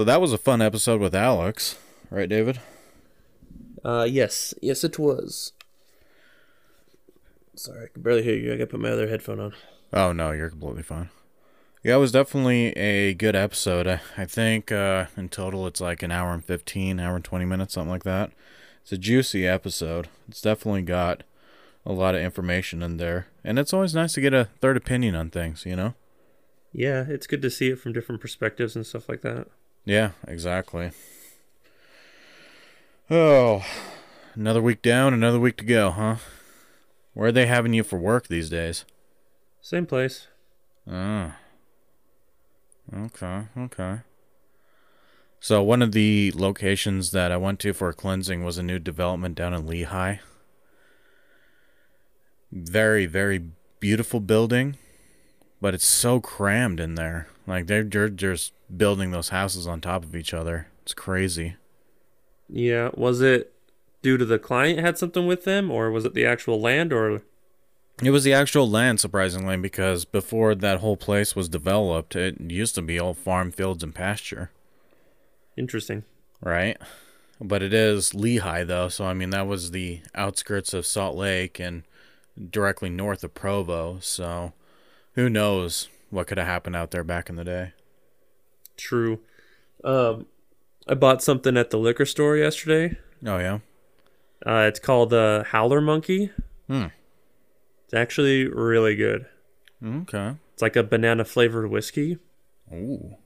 So that was a fun episode with Alex, right, David? Uh, yes, yes, it was. Sorry, I can barely hear you. I gotta put my other headphone on. Oh no, you're completely fine. Yeah, it was definitely a good episode. I, I think uh, in total it's like an hour and fifteen, hour and twenty minutes, something like that. It's a juicy episode. It's definitely got a lot of information in there, and it's always nice to get a third opinion on things. You know? Yeah, it's good to see it from different perspectives and stuff like that. Yeah, exactly. Oh, another week down, another week to go, huh? Where are they having you for work these days? Same place. Ah. Okay, okay. So one of the locations that I went to for a cleansing was a new development down in Lehi. Very, very beautiful building, but it's so crammed in there. Like they're, they're just building those houses on top of each other. It's crazy. Yeah, was it due to the client had something with them, or was it the actual land, or It was the actual land, surprisingly, because before that whole place was developed, it used to be all farm fields and pasture, interesting? right? But it is Lehi, though, so I mean, that was the outskirts of Salt Lake and directly north of Provo, so who knows what could have happened out there back in the day. True. Um, I bought something at the liquor store yesterday. Oh, yeah? Uh, it's called the Howler Monkey. Hmm. It's actually really good. Okay. It's like a banana flavored whiskey. Ooh.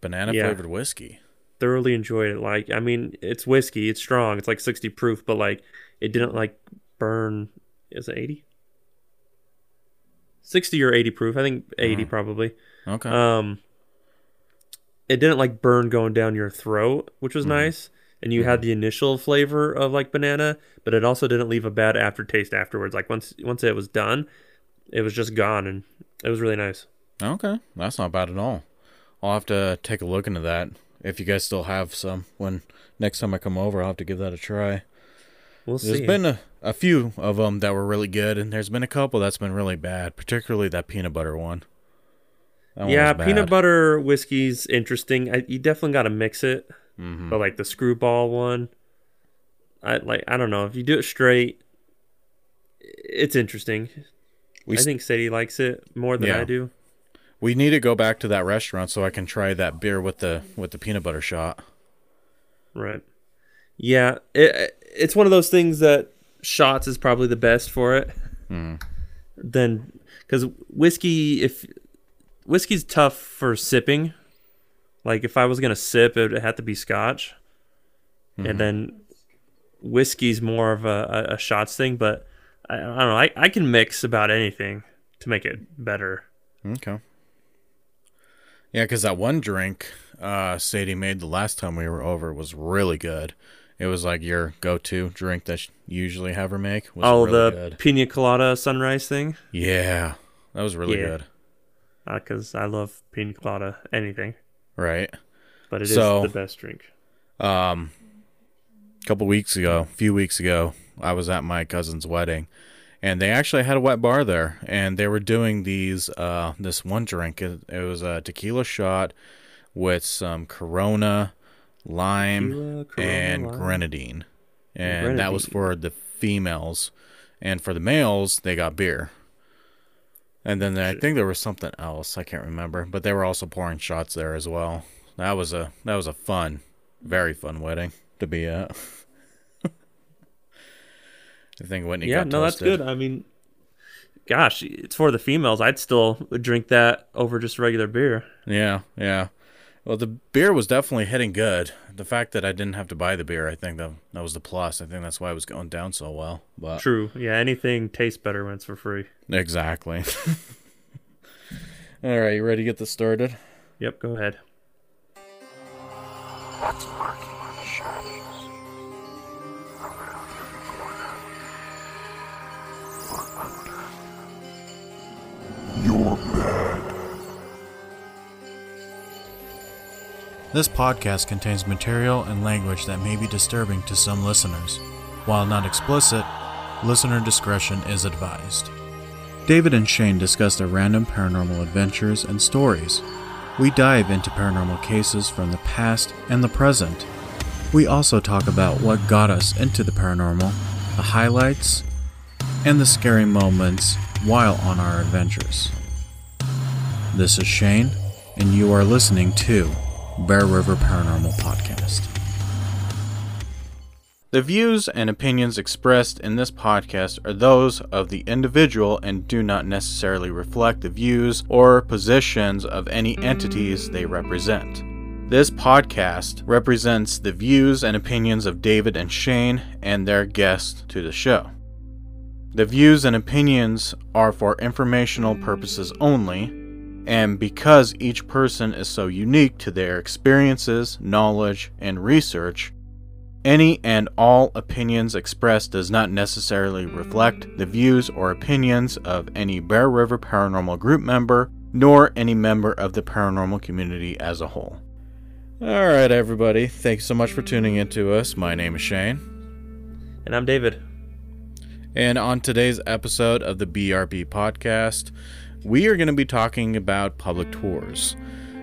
Banana Yeah. flavored whiskey. Thoroughly enjoyed it. Like, I mean, it's whiskey. It's strong. It's like 60 proof, but like, it didn't like burn. Is it 80? 60 or 80 proof. I think 80 mm-hmm. probably. Okay. Um, it didn't like burn going down your throat, which was mm-hmm. nice. And you had mm-hmm. the initial flavor of like banana, but it also didn't leave a bad aftertaste afterwards. Like once once it was done, it was just gone, and it was really nice. Okay, that's not bad at all. I'll have to take a look into that. If you guys still have some, when next time I come over, I'll have to give that a try. We'll There's see. been a, a few of them that were really good, and there's been a couple that's been really bad, particularly that peanut butter one. That yeah, was peanut butter whiskey's interesting. I, you definitely got to mix it, Mhm. but like the Skrewball one, I like. I don't know if you do it straight. It's interesting. We I think Sadie likes it more than Yeah. I do. We need to go back to that restaurant so I can try that beer with the with the peanut butter shot. Right. Yeah, it, it's one of those things that shots is probably the best for it. Then, because whiskey, if whiskey's tough for sipping, like if I was gonna sip, it would have to be Scotch, and then whiskey's more of a, a, a shots thing. But I, I don't know. I, I can mix about anything to make it better. Okay. Yeah, because that one drink uh, Sadie made the last time we were over was really good. It was like your go-to drink that you usually have her make. Was oh, really the good. pina colada sunrise thing. Yeah, that was really Yeah. good. Because I love pina colada anything, Right. but it is So- the best drink. Um, a couple weeks ago, a few weeks ago, I was at my cousin's wedding, and they actually had a wet bar there, and they were doing these uh this one drink. It, it was a tequila shot with some Corona, lime, Tequila, Corona, and lime. grenadine, and that was for the females, and for the males they got beer. And then I think there was something else I can't remember, but they were also pouring shots there as well. That was a that was a fun, very fun wedding to be at. I think Whitney Yeah, got no, that's good. I mean, gosh, it's for the females. I'd still drink that over just regular beer. Yeah, yeah. Well, the beer was definitely hitting good. The fact that I didn't have to buy the beer, I think that that was the plus. I think that's why it was going down so well. But True. Yeah, anything tastes better when it's for free. exactly. All right, you ready to get this started? Yep, go ahead. What's lurking in the shadows? Around every corner. Or under. You're bad. This podcast contains material and language that may be disturbing to some listeners. While not explicit, listener discretion is advised. David and Shane discuss their random paranormal adventures and stories. we dive into paranormal cases from the past and the present. We also talk about what got us into the paranormal, the highlights, and the scary moments while on our adventures. This is Shane, and you are listening to Bear River Paranormal Podcast. The views and opinions expressed in this podcast are those of the individual and do not necessarily reflect the views or positions of any entities they represent. This podcast represents the views and opinions of David and Shane and their guests to the show. The views and opinions are for informational purposes only, and because each person is so unique to their experiences, knowledge, and research, any and all opinions expressed does not necessarily reflect the views or opinions of any Bear River Paranormal Group member, nor any member of the paranormal community as a whole. All right, everybody. Thanks so much for tuning in to us. My name is Shane. And I'm David. And on today's episode of the BRP podcast, we are going to be talking about public tours.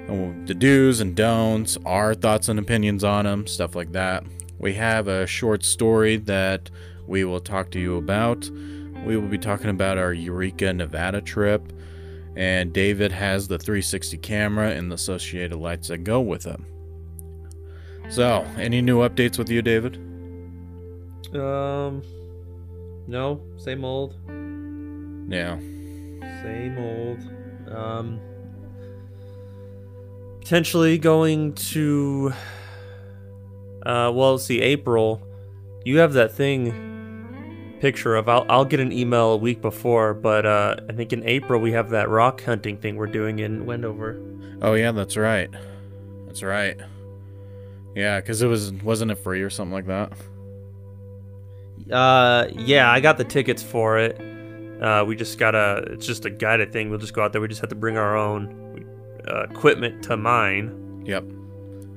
The do's and don'ts, our thoughts and opinions on them, stuff like that. We have a short story that we will talk to you about. We will be talking about our Eureka, Nevada trip, and David has the 360 camera and the associated lights that go with it. So, any new updates with you, David? Um, no, same old, Yeah. Same old. Um, potentially going to. Uh, well, see, April, you have that thing picture of. I'll, I'll get an email a week before, but uh, I think in April we have that rock hunting thing we're doing in Wendover. Oh yeah, that's right. That's right. Yeah, because it was wasn't it free or something like that? Uh, yeah, I got the tickets for it. Uh, we just gotta. It's just a guided thing. We'll just go out there. We just have to bring our own uh, equipment to mine. Yep.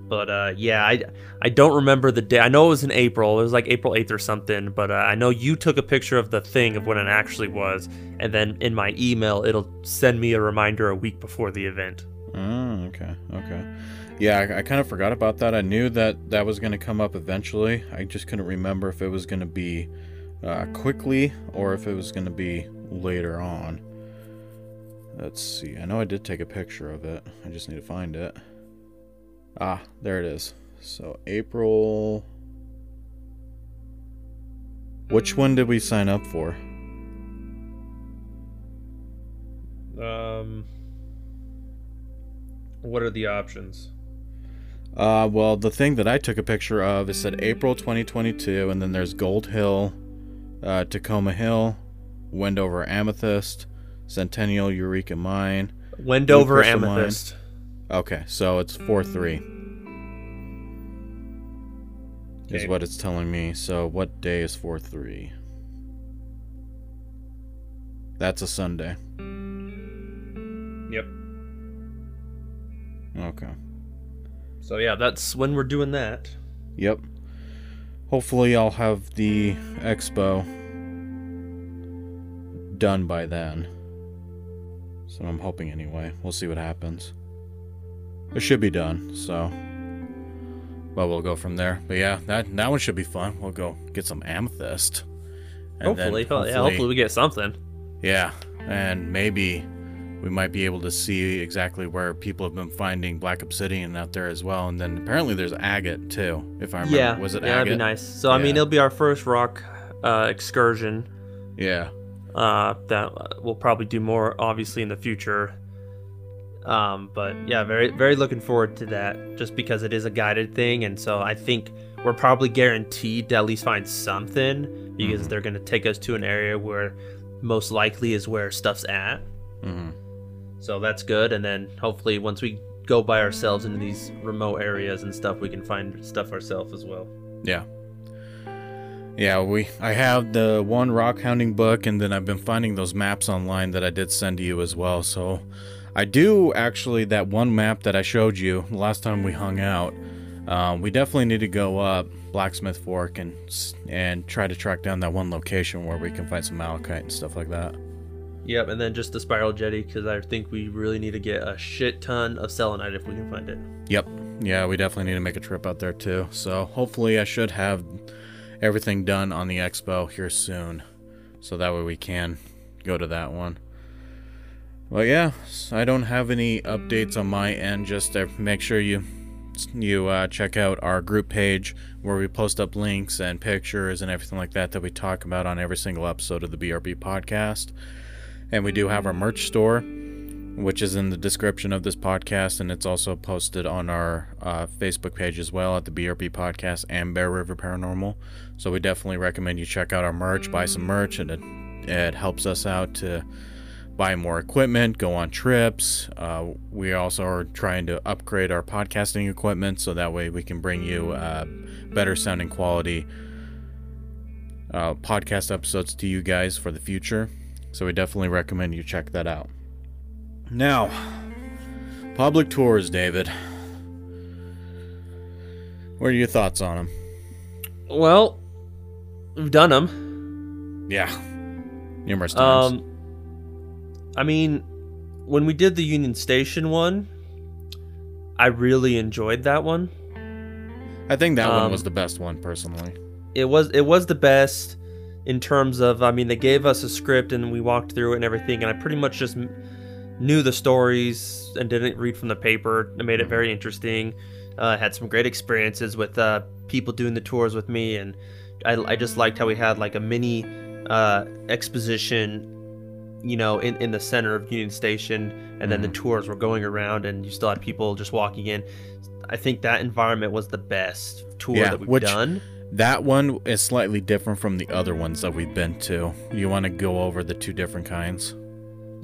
But uh, yeah, I I don't remember the day. I know it was in April. It was like April eighth or something. But uh, I know you took a picture of the thing of when it actually was, and then in my email it'll send me a reminder a week before the event. Oh, okay, okay. Yeah, I, I kind of forgot about that. I knew that that was going to come up eventually. I just couldn't remember if it was going to be uh, quickly or if it was going to be later on. Let's see. I know I did take a picture of it. I just need to find it. Ah, there it is. So, April. Which one did we sign up for? Um, what are the options? Uh, well, the thing that I took a picture of it said April 2022, and then there's Gold Hill, uh, Tacoma Hill, Wendover Amethyst, Centennial Eureka Mine. Wendover Amethyst. Okay, so it's 4 3 is what it's telling me. So, what day is 4 3? That's a Sunday. Yep. Okay. So yeah, that's when we're doing that. Yep. Hopefully, I'll have the expo done by then. So I'm hoping anyway. We'll see what happens. It should be done, so. But we'll go from there. But yeah, that that one should be fun. We'll go get some amethyst. Hopefully, hopefully, yeah, hopefully we get something. yeah, and maybe we might be able to see exactly where people have been finding black obsidian out there as well. And then apparently there's agate too, if I remember. Yeah, Was it yeah, that'd be nice. So I mean, it'll be our first rock uh, excursion. Yeah. Uh, that uh, we'll probably do more, obviously, in the future. Um, but yeah, very, very looking forward to that. Just because it is a guided thing, and so I think we're probably guaranteed to at least find something because Mhm. they're going to take us to an area where most likely is where stuff's at. hmm So that's good. And then hopefully, once we go by ourselves into these remote areas and stuff, we can find stuff ourselves as well. Yeah. Yeah, we I have the one rock hounding book and then I've been finding those maps online that I did send to you as well. So I do actually that one map that I showed you last time we hung out. Um, we definitely need to go up Blacksmith Fork and and try to track down that one location where we can find some malachite and stuff like that. Yep, and then just the spiral jetty because I think we really need to get a shit ton of selenite if we can find it. Yep. Yeah, we definitely need to make a trip out there too. So hopefully I should have everything done on the expo here soon. So that way we can go to that one. Well, yeah, I don't have any updates on my end. Just to make sure you you uh, check out our group page where we post up links and pictures and everything like that that we talk about on every single episode of the BRP podcast. And we do have our merch store, which is in the description of this podcast, and it's also posted on our uh, Facebook page as well at the BRP podcast and Bear River Paranormal. So we definitely recommend you check out our merch, buy some merch, and it, it helps us out to buy more equipment, go on trips. Uh, we also are trying to upgrade our podcasting equipment so that way we can bring you uh, better sounding quality uh, podcast episodes to you guys for the future. So we definitely recommend you check that out. Now, public tours, David. What are your thoughts on them? Well, we've done them. Yeah, numerous times. Um, I mean, when we did the Union Station one, I really enjoyed that one. I think that one um, was the best one, personally. It was it was the best in terms of I mean they gave us a script and we walked through it and everything and I pretty much just knew the stories and didn't read from the paper. It made it very interesting. Uh, had some great experiences with uh, people doing the tours with me and I, I just liked how we had like a mini uh, exposition you know, in, in the center of Union Station, and then the tours were going around, and you still had people just walking in. I think that environment was the best tour Yeah, that we've which- done. That one is slightly different from the other ones that we've been to. You want to go over the two different kinds?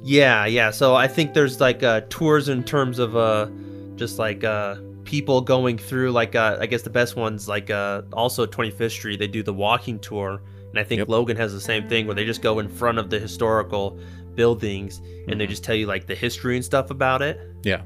Yeah, yeah. So I think there's like uh, tours in terms of uh, just like uh, people going through. Like uh, I guess the best ones like uh, also 25th Street. They do the walking tour, and I think Yep. Logan has the same thing where they just go in front of the historical buildings and they Mhm. just tell you like the history and stuff about it. Yeah.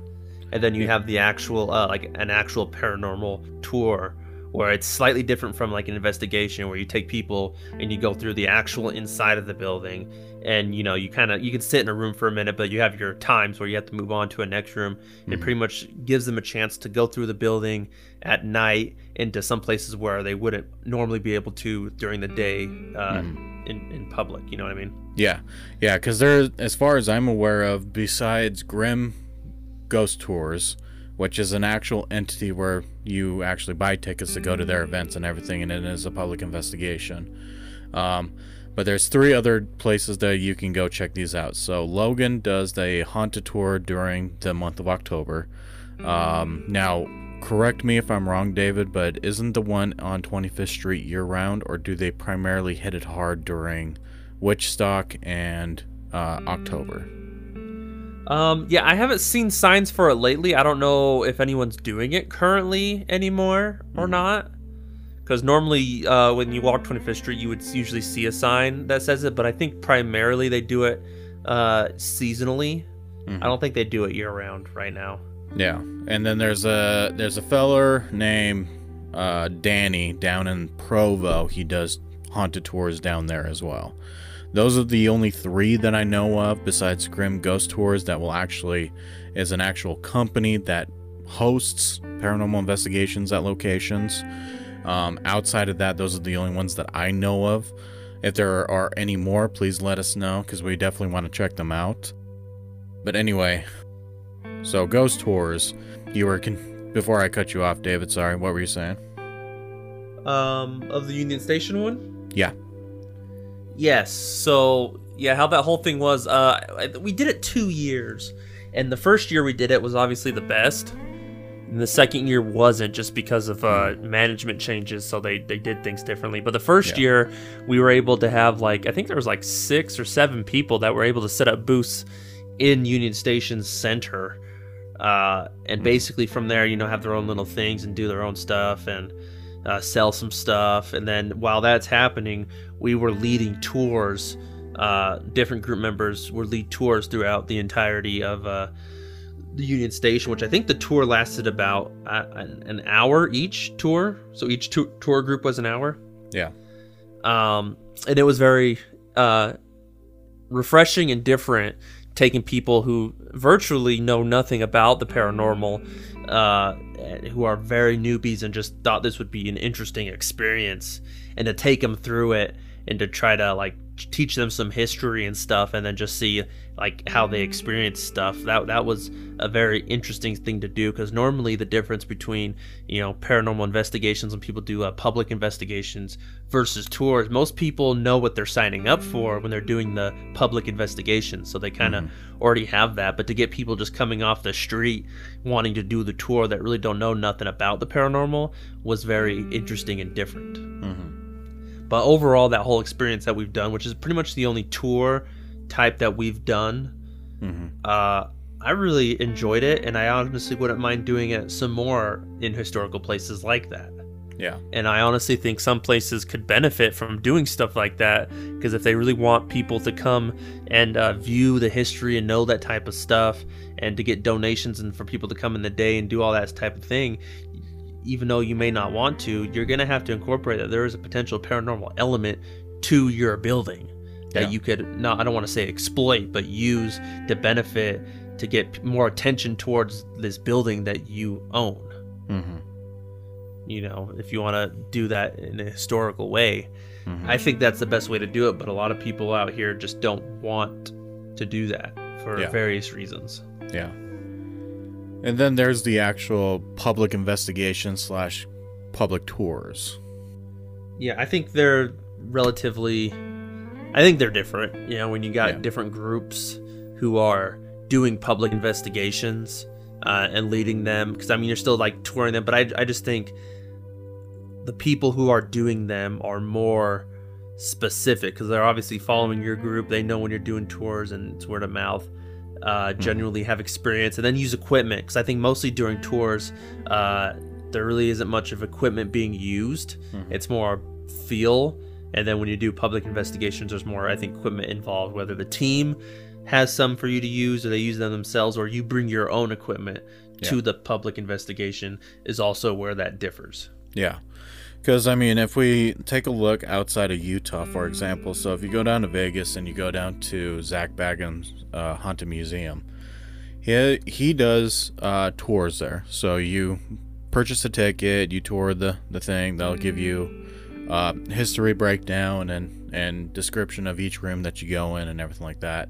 and then you have the actual uh, like an actual paranormal tour where it's slightly different from like an investigation where you take people and you go through the actual inside of the building and you know you kind of you can sit in a room for a minute but you have your times where you have to move on to a next room it Mhm. pretty much gives them a chance to go through the building at night into some places where they wouldn't normally be able to during the day uh, Mhm. in, in public you know what i mean Yeah, yeah, because there, as far as I'm aware of, besides Grim Ghost Tours, which is an actual entity where you actually buy tickets to go to their events and everything, and it is a public investigation. Um, but there's three other places that you can go check these out. So Logan does the haunted tour during the month of October. Um, now, correct me if I'm wrong, David, but isn't the one on 25th Street year round, or do they primarily hit it hard during Witchstock and uh, October? Um, yeah, I haven't seen signs for it lately. I don't know if anyone's doing it currently anymore or not. Because normally, uh, when you walk 25th Street, you would usually see a sign that says it, but I think primarily they do it uh, seasonally. Mhm. I don't think they do it year round right now. Yeah, and then there's a there's a feller named uh, Danny down in Provo. He does haunted tours down there as well. Those are the only three that I know of besides Grim Ghost Tours that will actually is an actual company that hosts paranormal investigations at locations. Um, outside of that, those are the only ones that I know of. If there are any more, please let us know because we definitely want to check them out. But anyway, so Ghost Tours, you were con- before I cut you off, David. Sorry, what were you saying? Um, of the Union Station one? Yeah. Yes. So yeah, how that whole thing was. Uh, we did it two years, and the first year we did it was obviously the best. And the second year wasn't just because of uh, management changes, so they they did things differently. But the first Yeah. year we were able to have like I think there was like six or seven people that were able to set up booths in Union Station Center. Uh, and basically from there, you know, have their own little things and do their own stuff and uh, sell some stuff. And then while that's happening, we were leading tours. Uh, different group members were lead tours throughout the entirety of uh, the Union Station, which I think the tour lasted about uh, an an hour each tour. So each tou- tour group was an hour. Yeah. Um, and it was very uh, refreshing and different taking people who virtually know nothing about the paranormal uh, who are very newbies and just thought this would be an interesting experience and to take them through it and to try to like teach them some history and stuff and then just see like how they experience stuff that that was a very interesting thing to do because normally the difference between you know paranormal investigations when people do uh, public investigations versus tours most people know what they're signing up for when they're doing the public investigation so they kind of mm-hmm. already have that but to get people just coming off the street wanting to do the tour that really don't know nothing about the paranormal was very interesting and different mm-hmm. But overall, that whole experience that we've done, which is pretty much the only tour type that we've done, mm-hmm. uh, I really enjoyed it, and I honestly wouldn't mind doing it some more in historical places like that. Yeah. And I honestly think some places could benefit from doing stuff like that because if they really want people to come and uh, view the history and know that type of stuff and to get donations and for people to come in the day and do all that type of thing, even though you may not want to, you're going to have to incorporate that there is a potential paranormal element to your building that yeah. you could not I don't want to say exploit, but use to benefit to get more attention towards this building that you own. Mm-hmm. You know, if you want to do that in a historical way, mm-hmm. I think that's the best way to do it. But a lot of people out here just don't want to do that for yeah. various reasons. Yeah. And then there's the actual public investigation slash public tours. Yeah, I think they're relatively. I think they're different. You know, when you got yeah. different groups who are doing public investigations uh, and leading them, because I mean, you're still like touring them, but I, I just think the people who are doing them are more specific because they're obviously following your group. They know when you're doing tours and it's word of mouth uh, hmm. genuinely have experience, and then use equipment. Because I think mostly during tours, uh, there really isn't much of equipment being used. Mm-hmm. It's more feel. And then when you do public investigations, there's more, I think, equipment involved. Whether the team has some for you to use, or they use them themselves, or you bring your own equipment yeah. to the public investigation, is also where that differs. Yeah. Because, I mean, if we take a look outside of Utah, for example, so if you go down to Vegas and you go down to Zach Bagans' uh, Haunted Museum, he, he does uh, tours there. So you purchase a ticket, you tour the, the thing, they'll give you uh, history breakdown and, and description of each room that you go in and everything like that.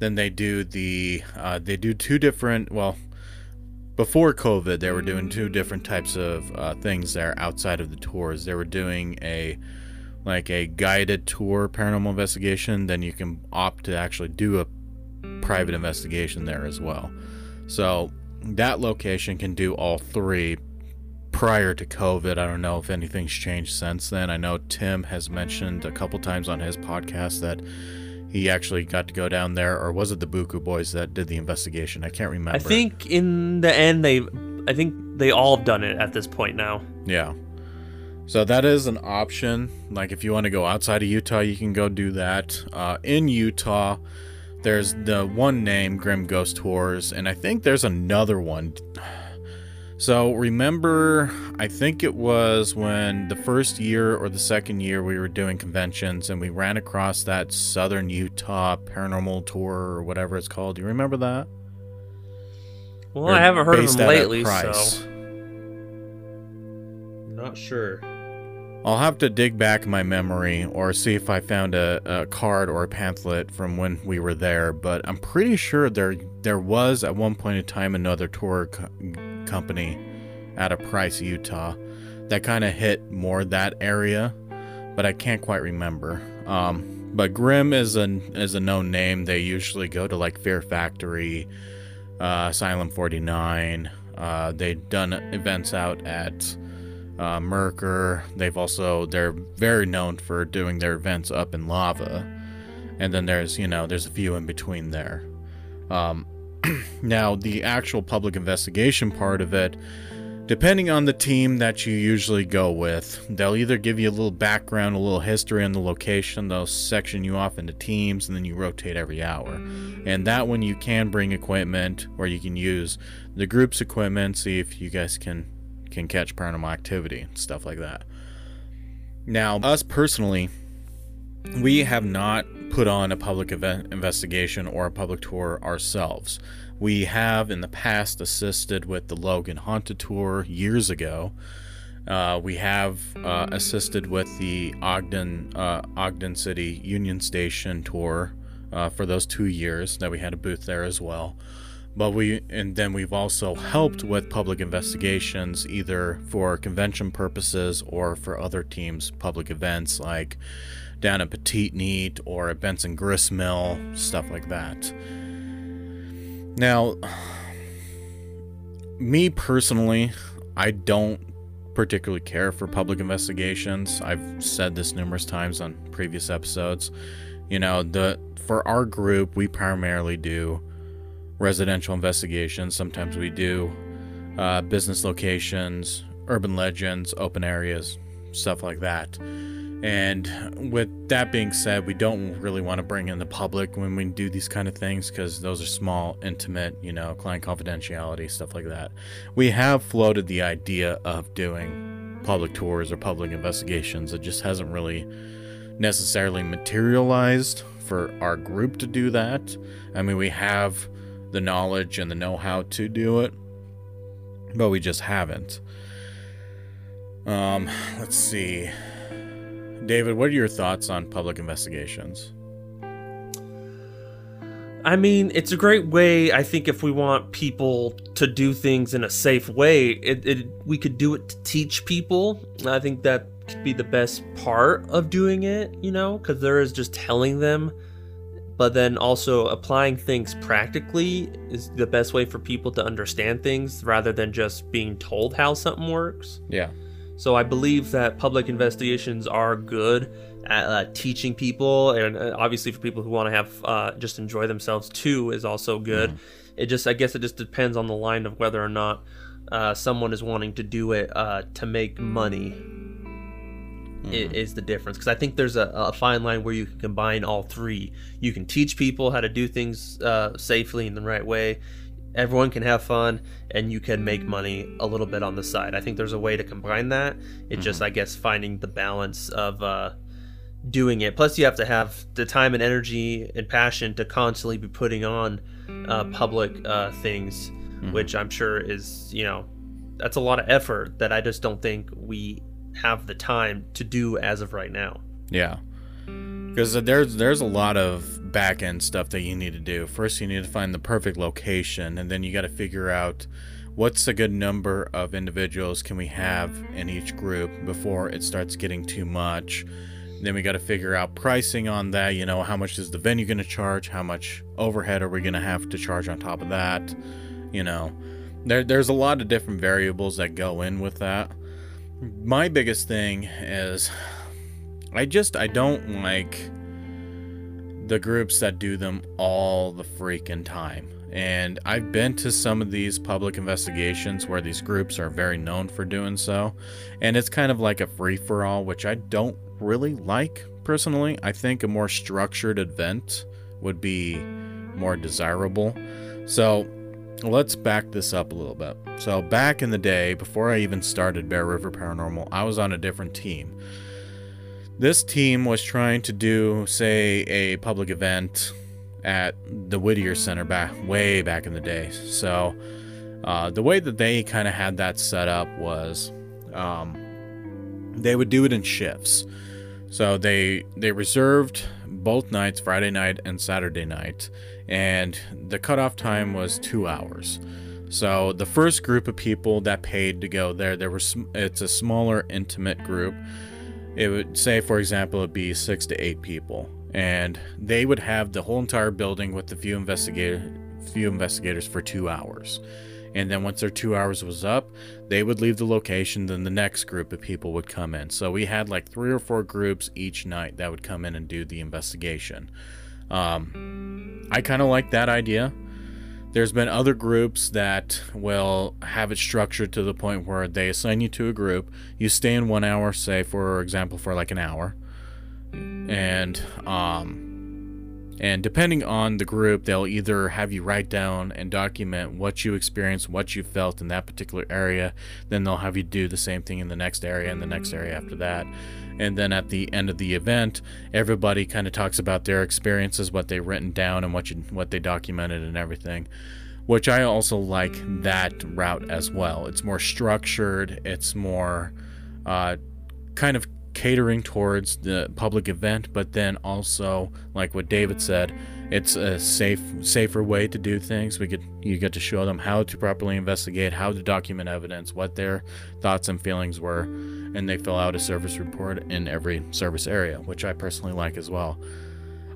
Then they do the, uh, they do two different, well, before COVID, they were doing two different types of uh, things there outside of the tours. They were doing a like a guided tour paranormal investigation. Then you can opt to actually do a private investigation there as well. So that location can do all three prior to COVID. I don't know if anything's changed since then. I know Tim has mentioned a couple times on his podcast that he actually got to go down there, or was it the Buku boys that did the investigation? I can't remember. I think in the end they, I think they all have done it at this point now. Yeah. So that is an option. Like if you want to go outside of Utah, you can go do that. Uh, in Utah, there's the one name Grim Ghost Tours, and I think there's another one. So remember, I think it was when the first year or the second year we were doing conventions and we ran across that Southern Utah paranormal tour or whatever it's called. Do you remember that? Well, or I haven't heard of them lately, so not sure. I'll have to dig back my memory or see if I found a, a, card or a pamphlet from when we were there, but I'm pretty sure there there was at one point in time another tour co- company out of Price, Utah, that kind of hit more that area, but I can't quite remember. Um, but Grim is an is a known name. They usually go to like Fear Factory, uh, Asylum 49. Uh, they've done events out at uh, Mercur. They've also they're very known for doing their events up in lava, and then there's you know there's a few in between there. Um, now the actual public investigation part of it, depending on the team that you usually go with, they'll either give you a little background, a little history on the location. They'll section you off into teams, and then you rotate every hour. And that one you can bring equipment, or you can use the group's equipment. See if you guys can can catch paranormal activity and stuff like that. Now, us personally, we have not put on a public event investigation or a public tour ourselves. We have in the past assisted with the Logan Haunted Tour years ago. Uh, we have uh, assisted with the Ogden uh, Ogden City Union Station tour uh, for those two years that we had a booth there as well. But we and then we've also helped with public investigations either for convention purposes or for other teams' public events like down at Peteetneet or at Benson Gristmill, stuff like that. Now, me personally, I don't particularly care for public investigations. I've said this numerous times on previous episodes. You know, the for our group, we primarily do residential investigations. Sometimes we do uh, business locations, urban legends, open areas, stuff like that. And with that being said, we don't really want to bring in the public when we do these kind of things because those are small, intimate, you know, client confidentiality, stuff like that. We have floated the idea of doing public tours or public investigations. It just hasn't really necessarily materialized for our group to do that. I mean, we have the knowledge and the know how to do it, but we just haven't. Um, let's see. David, what are your thoughts on public investigations? I mean, it's a great way. I think if we want people to do things in a safe way, it, it we could do it to teach people. I think that could be the best part of doing it, you know, because there is just telling them, but then also applying things practically is the best way for people to understand things rather than just being told how something works. Yeah. So I believe that public investigations are good at uh, teaching people, and uh, obviously for people who want to have uh, just enjoy themselves too is also good. Mm. It just I guess it just depends on the line of whether or not uh, someone is wanting to do it uh, to make money. Mm. Is the difference because I think there's a, a, fine line where you can combine all three. You can teach people how to do things uh, safely in the right way everyone can have fun and you can make money a little bit on the side. I think there's a way to combine that. It's mm-hmm. just, I guess, finding the balance of uh, doing it. Plus, you have to have the time and energy and passion to constantly be putting on uh, public uh, things, mm-hmm. which I'm sure is, you know, that's a lot of effort that I just don't think we have the time to do as of right now. Yeah because uh, there's there's a lot of back end stuff that you need to do. First, you need to find the perfect location, and then you got to figure out what's a good number of individuals can we have in each group before it starts getting too much. Then we got to figure out pricing on that. You know, how much is the venue going to charge? How much overhead are we going to have to charge on top of that? You know, there there's a lot of different variables that go in with that. My biggest thing is I just I don't like the groups that do them all the freaking time. And I've been to some of these public investigations where these groups are very known for doing so. And it's kind of like a free for all, which I don't really like personally. I think a more structured event would be more desirable. So let's back this up a little bit. So, back in the day, before I even started Bear River Paranormal, I was on a different team. This team was trying to do, say, a public event at the Whittier Center back way back in the day. So uh, the way that they kind of had that set up was um, they would do it in shifts. So they they reserved both nights, Friday night and Saturday night, and the cutoff time was two hours. So the first group of people that paid to go there, there was it's a smaller, intimate group it would say for example it'd be six to eight people. And they would have the whole entire building with the few investigator few investigators for two hours. And then once their two hours was up they would leave the location then the next group of people would come in. So we had like three or four groups each night that would come in and do the investigation. Um, i kind of like that idea there's been other groups that will have it structured to the point where they assign you to a group. You stay in one hour, say for example, for like an hour, and um, And depending on the group, they'll either have you write down and document what you experienced, what you felt in that particular area. Then they'll have you do the same thing in the next area and the next area after that. And then at the end of the event, everybody kind of talks about their experiences, what they've written down, and what you, what they documented and everything. Which I also like that route as well. It's more structured. It's more uh, kind of catering towards the public event, but then also, like what David said, it's a safe, safer way to do things. We get you get to show them how to properly investigate, how to document evidence, what their thoughts and feelings were, and they fill out a service report in every service area, which I personally like as well.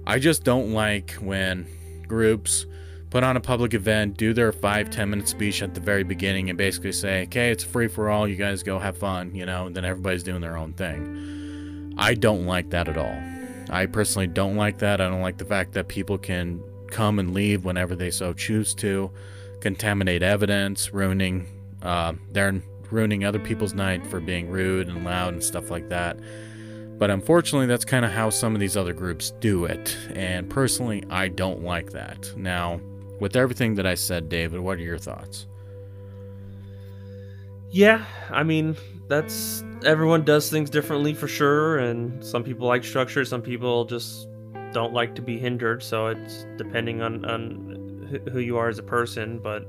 I just don't like when groups put on a public event, do their five, ten minute speech at the very beginning, and basically say, okay, it's free for all, you guys go have fun, you know, and then everybody's doing their own thing. I don't like that at all. I personally don't like that. I don't like the fact that people can come and leave whenever they so choose to, contaminate evidence, ruining uh, they're ruining other people's night for being rude and loud and stuff like that. But unfortunately, that's kind of how some of these other groups do it. And personally, I don't like that. Now, with everything that I said, David, what are your thoughts? Yeah, I mean, that's everyone does things differently for sure, and some people like structure, some people just don't like to be hindered. So it's depending on on who- you are as a person. But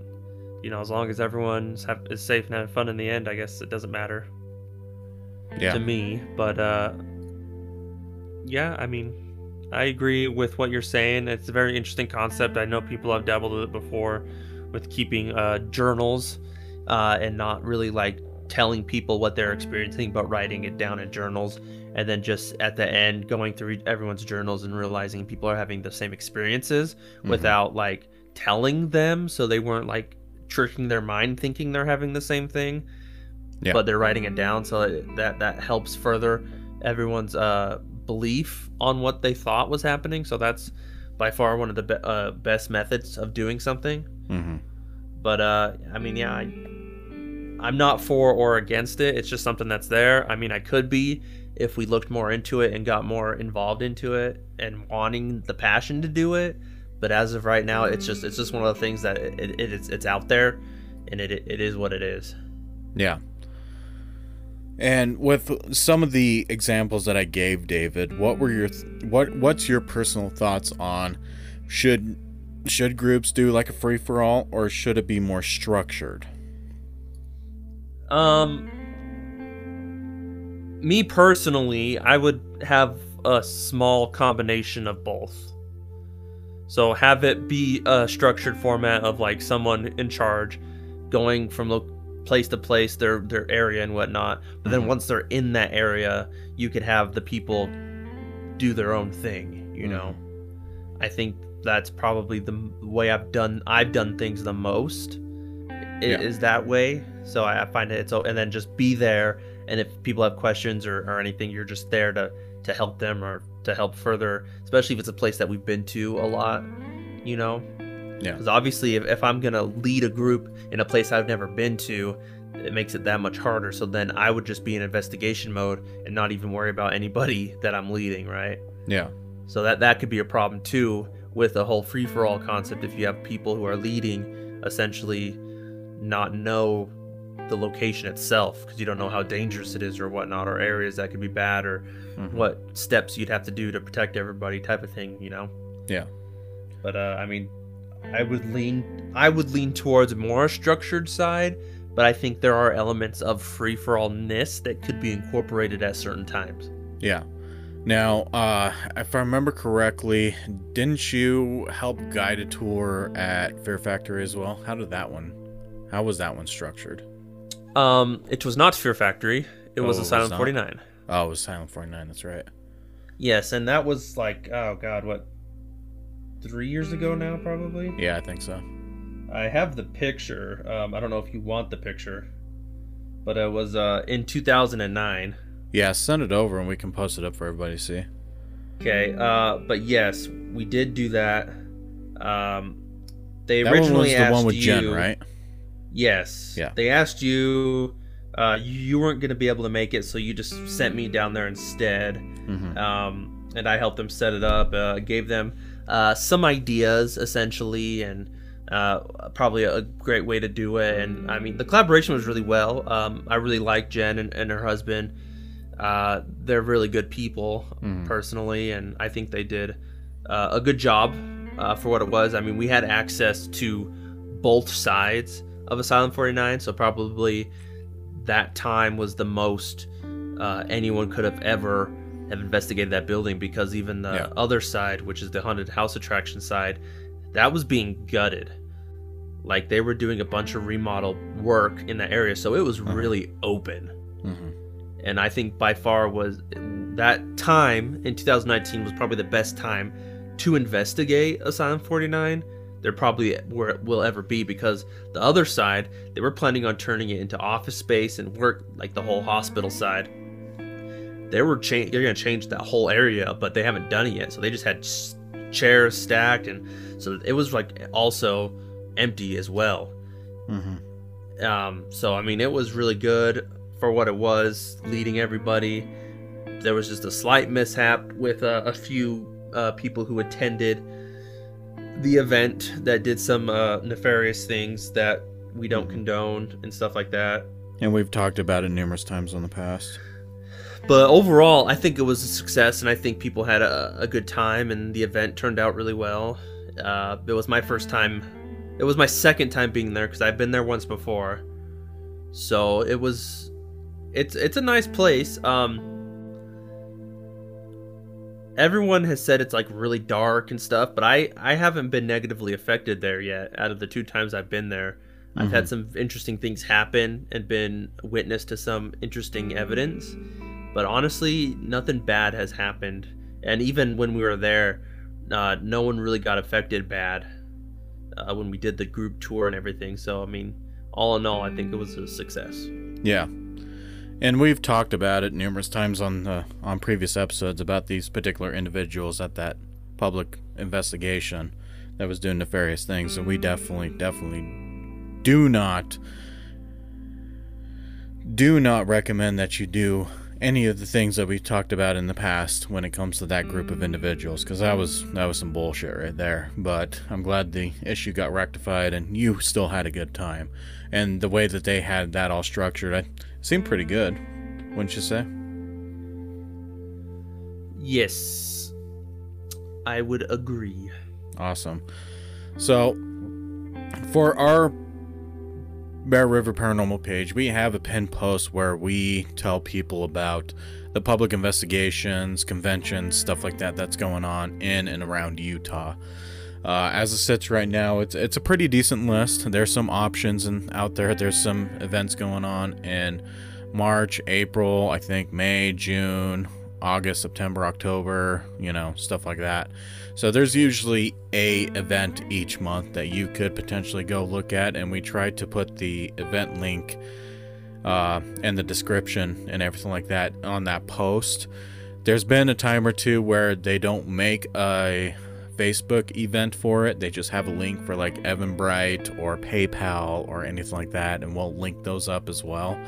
you know, as long as everyone's have, is safe and having fun in the end, I guess it doesn't matter Yeah. to me. But uh, yeah, I mean, I agree with what you're saying. It's a very interesting concept. I know people have dabbled with it before, with keeping uh, journals uh, and not really like telling people what they're experiencing, but writing it down in journals. And then just at the end, going through everyone's journals and realizing people are having the same experiences without like telling them. So they weren't like tricking their mind thinking they're having the same thing Yeah. but they're writing it down so that that, helps further everyone's uh, belief on what they thought was happening so that's by far one of the be- uh, best methods of doing something hmm but uh, i mean yeah I, i'm not for or against it it's just something that's there i mean i could be if we looked more into it and got more involved into it and wanting the passion to do it but as of right now it's just it's just one of the things that it, it, it's, it's out there and it, it is what it is Yeah. And with some of the examples that I gave, David, what were your th- what what's your personal thoughts on should should groups do like a free for all or should it be more structured? Um, me personally, I would have a small combination of both. So have it be a structured format of like someone in charge going from lo- place to place, their their area and whatnot. But then Mhm. once they're in that area, you could have the people do their own thing. You know, I think that's probably the way I've done I've done things the most Yeah. is that way. So I I find it so, and then just be there. And if people have questions or, or anything, you're just there to to help them or to help further, especially if it's a place that we've been to a lot. You know, Yeah. because obviously, if, if I'm gonna lead a group in a place I've never been to, it makes it that much harder. So then I would just be in investigation mode and not even worry about anybody that I'm leading, right? Yeah. So that that could be a problem too with the whole free for all concept. If you have people who are leading, essentially, not know the location itself because you don't know how dangerous it is or whatnot, or areas that could be bad, or Mhm. what steps you'd have to do to protect everybody, type of thing, you know. Yeah. But uh, I mean, I would lean I would lean towards more structured side, but I think there are elements of free for allness that could be incorporated at certain times. Yeah. Now, uh, if I remember correctly, didn't you help guide a tour at Fear Factory as well? How did that one? How was that one structured? Um, it was not Fear Factory. It was Oh, was Asylum 49. Oh, it was Asylum 49, that's right. Yes, and that was like, oh god, what, three years ago now, probably. Yeah, I think so. I have the picture. Um, I don't know if you want the picture, but it was uh in 2009. Yeah, send it over and we can post it up for everybody to see. Okay, uh, but yes, we did do that. Um, they That one originally was the asked one with you, Jen, right? Yes. Yeah. They asked you. Uh, you weren't going to be able to make it, so you just sent me down there instead. Mm-hmm. um, and I helped them set it up. Uh, gave them uh, some ideas essentially, and uh, probably a great way to do it. And I mean, the collaboration was really well. Um, I really like Jen and, and her husband. Uh, they're really good people, personally, and I think they did uh, a good job uh, for what it was. I mean, we had access to both sides of Asylum 49, so probably that time was the most uh, anyone could have ever have investigated that building because even the Yeah. other side, which is the haunted house attraction side, that was being gutted. Like they were doing a bunch of remodel work in that area, so it was really open. Mhm. And I think by far was that time in 2019 was probably the best time to investigate Asylum 49 there probably where it will ever be because the other side they were planning on turning it into office space and work like the whole hospital side they were cha- they're gonna change that whole area but they haven't done it yet so they just had s- chairs stacked and so it was like also empty as well Mhm. um, so I mean, it was really good for what it was, leading everybody. There was just a slight mishap with uh, a few uh, people who attended the event that did some uh, nefarious things that we don't condone and stuff like that. And we've talked about it numerous times in the past. But overall, I think it was a success, and I think people had a, a good time, and the event turned out really well. Uh, it was my first time. It was my second time being there because I've been there once before. So it was. It's it's a nice place. Um, everyone has said it's like really dark and stuff, but I I haven't been negatively affected there yet. Out of the two times I've been there, I've had some interesting things happen and been witness to some interesting evidence. But honestly, nothing bad has happened. And even when we were there, uh, no one really got affected bad uh, when we did the group tour and everything. So I mean, all in all, I think it was a success. Yeah. And we've talked about it numerous times on the on previous episodes about these particular individuals at that public investigation that was doing nefarious things and we definitely definitely do not do not recommend that you do any of the things that we've talked about in the past when it comes to that group of individuals because that was that was some bullshit right there. But i'm glad the issue got rectified and you still had a good time. And the way that they had that all structured i seemed pretty good wouldn't you say Yes, I would agree. Awesome. So, for our Bear River Paranormal page, we have a pin post where we tell people about the public investigations, conventions, stuff like that that's going on in and around Utah. Uh, as it sits right now, it's it's a pretty decent list. There's some options and out there. There's some events going on in March, April, I think May, June, August, September, October, you know, stuff like that. So there's usually a event each month that you could potentially go look at, and we try to put the event link uh, and the description and everything like that on that post. There's been a time or two where they don't make a Facebook event for it. They just have a link for like Eventbrite or PayPal or anything like that, and we'll link those up as well.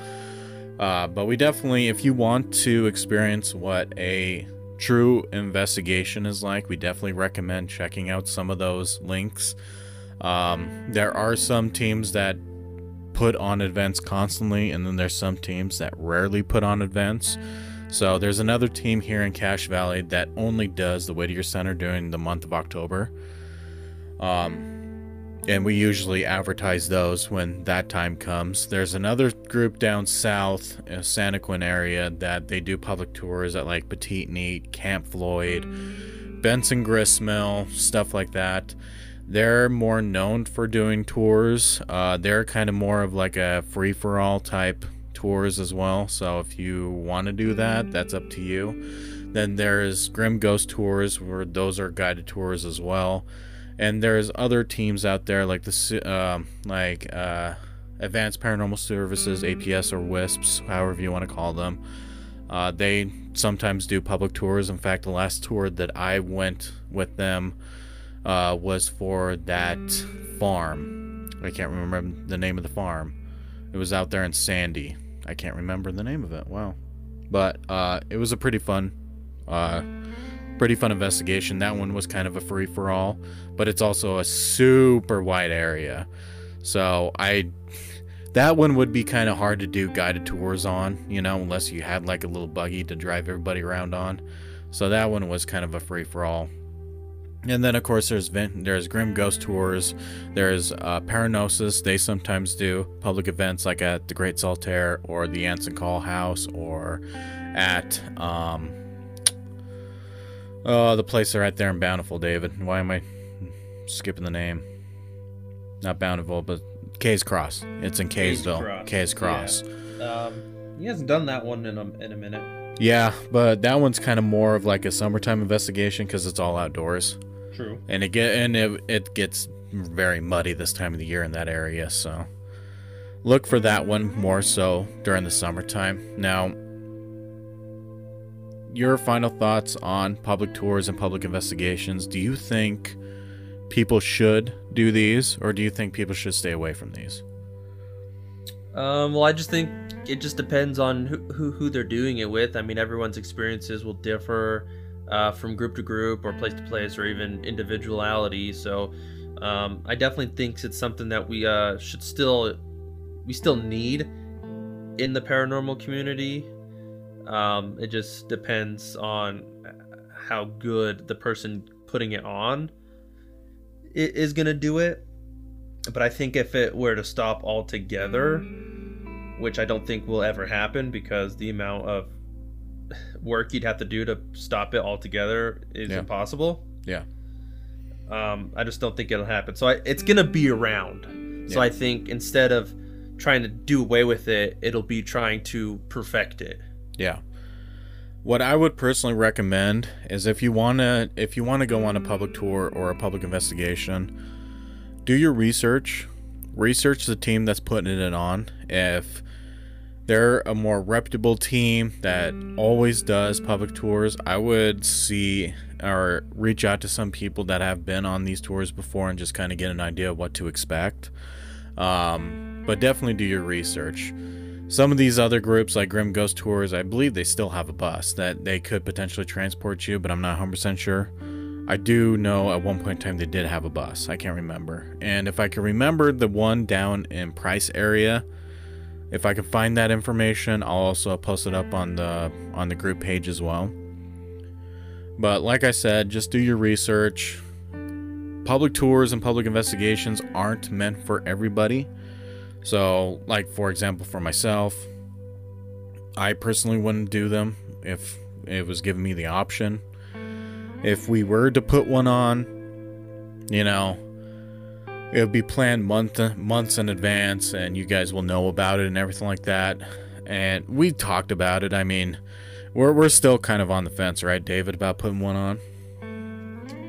Uh, but we definitely, if you want to experience what a true investigation is like, we definitely recommend checking out some of those links. Um, there are some teams that put on events constantly, and then there's some teams that rarely put on events. So there's another team here in Cache Valley that only does the Whittier Center during the month of October. Um, and we usually advertise those when that time comes. There's another group down south, in Santaquin area, that they do public tours at like Peteetneet, Camp Floyd, Benson Gristmill, stuff like that. They're more known for doing tours. Uh, they're kind of more of like a free for all type tours as well. So if you want to do that, that's up to you. Then there's Grim Ghost Tours, where those are guided tours as well and there's other teams out there like the um like uh, Advanced Paranormal Services (APS) or WISPs, however you want to call them. Uh, they sometimes do public tours. In fact, the last tour that I went with them uh, was for that farm. I can't remember the name of the farm. It was out there in Sandy. I can't remember the name of it. Wow, but uh, it was a pretty fun uh, pretty fun investigation. That one was kind of a free for all, but it's also a super wide area. So I that one would be kind of hard to do guided tours on, you know, unless you had like a little buggy to drive everybody around on. So that one was kind of a free for all. And then of course there's Vin- there's Grim Ghost tours, there's uh, Paranosis. They sometimes do public events like at the Great Saltair or the Anson Call House or at um oh the place right there in Bountiful, David. Why am I skipping the name? Not Bountiful, but Kay's Cross. It's in Kaysville. Cross. Kay's Cross. Um, he hasn't done that one in a, in a minute. Yeah, but that one's kind of more of like a summertime investigation because it's all outdoors, True. and it get and it, it gets very muddy this time of the year in that area. So look for that one more so during the summertime. Now, your final thoughts on public tours and public investigations? Do you think people should do these, or do you think people should stay away from these? Um, well, I just think it just depends on who, who, who they're doing it with. I mean, everyone's experiences will differ uh, from group to group or place to place or even individuality. So um, I definitely think it's something that we uh, should still we still need in the paranormal community. Um, it just depends on how good the person putting it on is going to do it. But I think if it were to stop altogether, which I don't think will ever happen because the amount of work you'd have to do to stop it altogether is Yeah. impossible. Yeah. Um, I just don't think it'll happen. So I, it's gonna be around. So Yeah. I think instead of trying to do away with it, it'll be trying to perfect it. Yeah. What I would personally recommend is if you wanna if you wanna go on a public tour or a public investigation, do your research. Research the team that's putting it on. If they're a more reputable team that always does public tours, I would see or reach out to some people that have been on these tours before and just kind of get an idea of what to expect. Um, but definitely do your research. Some of these other groups like grim ghost tours i believe they still have a bus that they could potentially transport you but i'm not 100% sure. I do know at one point in time they did have a bus. I can't remember. And if i can remember the one down in price area if i can find that information i'll also post it up on the on the group page as well. But like i said just do your research. Public tours and public investigations aren't meant for everybody. So, like for example, for myself, I personally wouldn't do them if it was given me the option. If we were to put one on, you know, it would be planned month months in advance, and you guys will know about it and everything like that. And we talked about it. I mean, we're we're still kind of on the fence, right, David, about putting one on.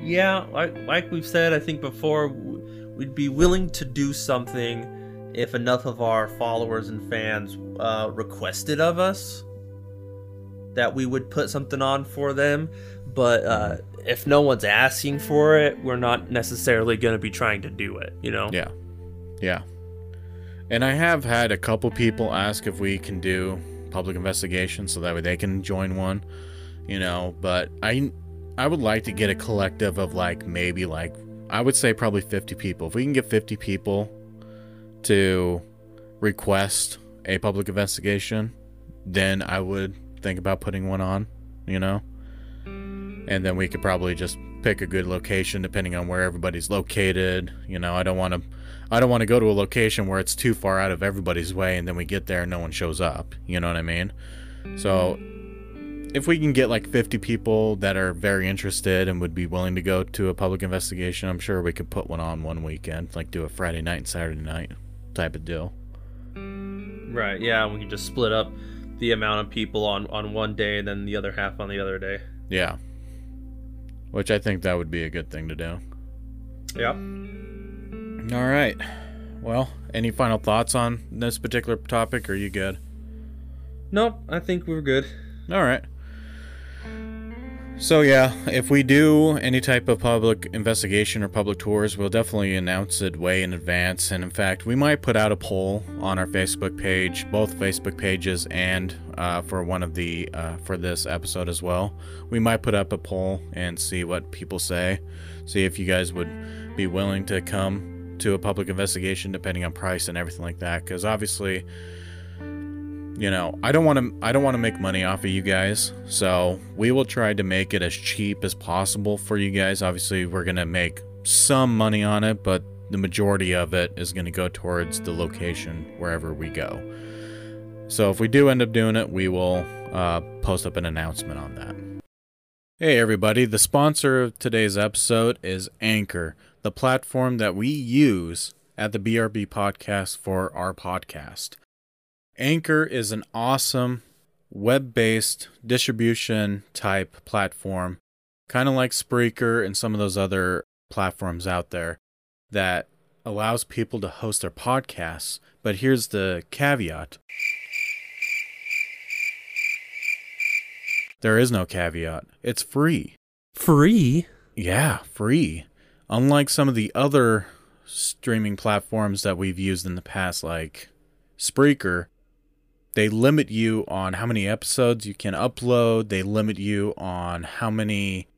Yeah, like like we've said, I think before, we'd be willing to do something if enough of our followers and fans uh, requested of us that we would put something on for them. But uh, if no one's asking for it, we're not necessarily going to be trying to do it. You know? Yeah. Yeah. And I have had a couple people ask if we can do public investigations so that way they can join one, you know, but I I would like to get a collective of like maybe like I would say probably 50 people. If we can get 50 people to request a public investigation, then I would think about putting one on, you know? And then we could probably just pick a good location depending on where everybody's located. You know, I don't want to I don't want to go to a location where it's too far out of everybody's way and then we get there and no one shows up. You know what I mean? So if we can get like 50 people that are very interested and would be willing to go to a public investigation, I'm sure we could put one on one weekend, like do a Friday night and Saturday night type of deal. Right. Yeah, we can just split up the amount of people on on one day and then the other half on the other day. Yeah. Which I think that would be a good thing to do. Yep. All right. Well, any final thoughts on this particular topic? Or are you good? Nope. I think we're good. All right. So yeah, if we do any type of public investigation or public tours, we'll definitely announce it way in advance. And in fact, we might put out a poll on our Facebook page, both Facebook pages, and uh, for one of the uh, for this episode as well. We might put up a poll and see what people say. See if you guys would be willing to come to a public investigation, depending on price and everything like that. Because obviously you know i don't want to i don't want to make money off of you guys so we will try to make it as cheap as possible for you guys. Obviously we're going to make some money on it but the majority of it is going to go towards the location wherever we go. So if we do end up doing it we will uh, post up an announcement on that. Hey everybody. The sponsor of today's episode is anchor the platform that we use at the BRP podcast for our podcast Anchor is an awesome web based distribution type platform, kind of like Spreaker and some of those other platforms out there that allows people to host their podcasts. But here's the caveat there is no caveat, it's free. Free? Yeah, free. Unlike some of the other streaming platforms that we've used in the past, like Spreaker, they limit you on how many episodes you can upload. They limit you on how many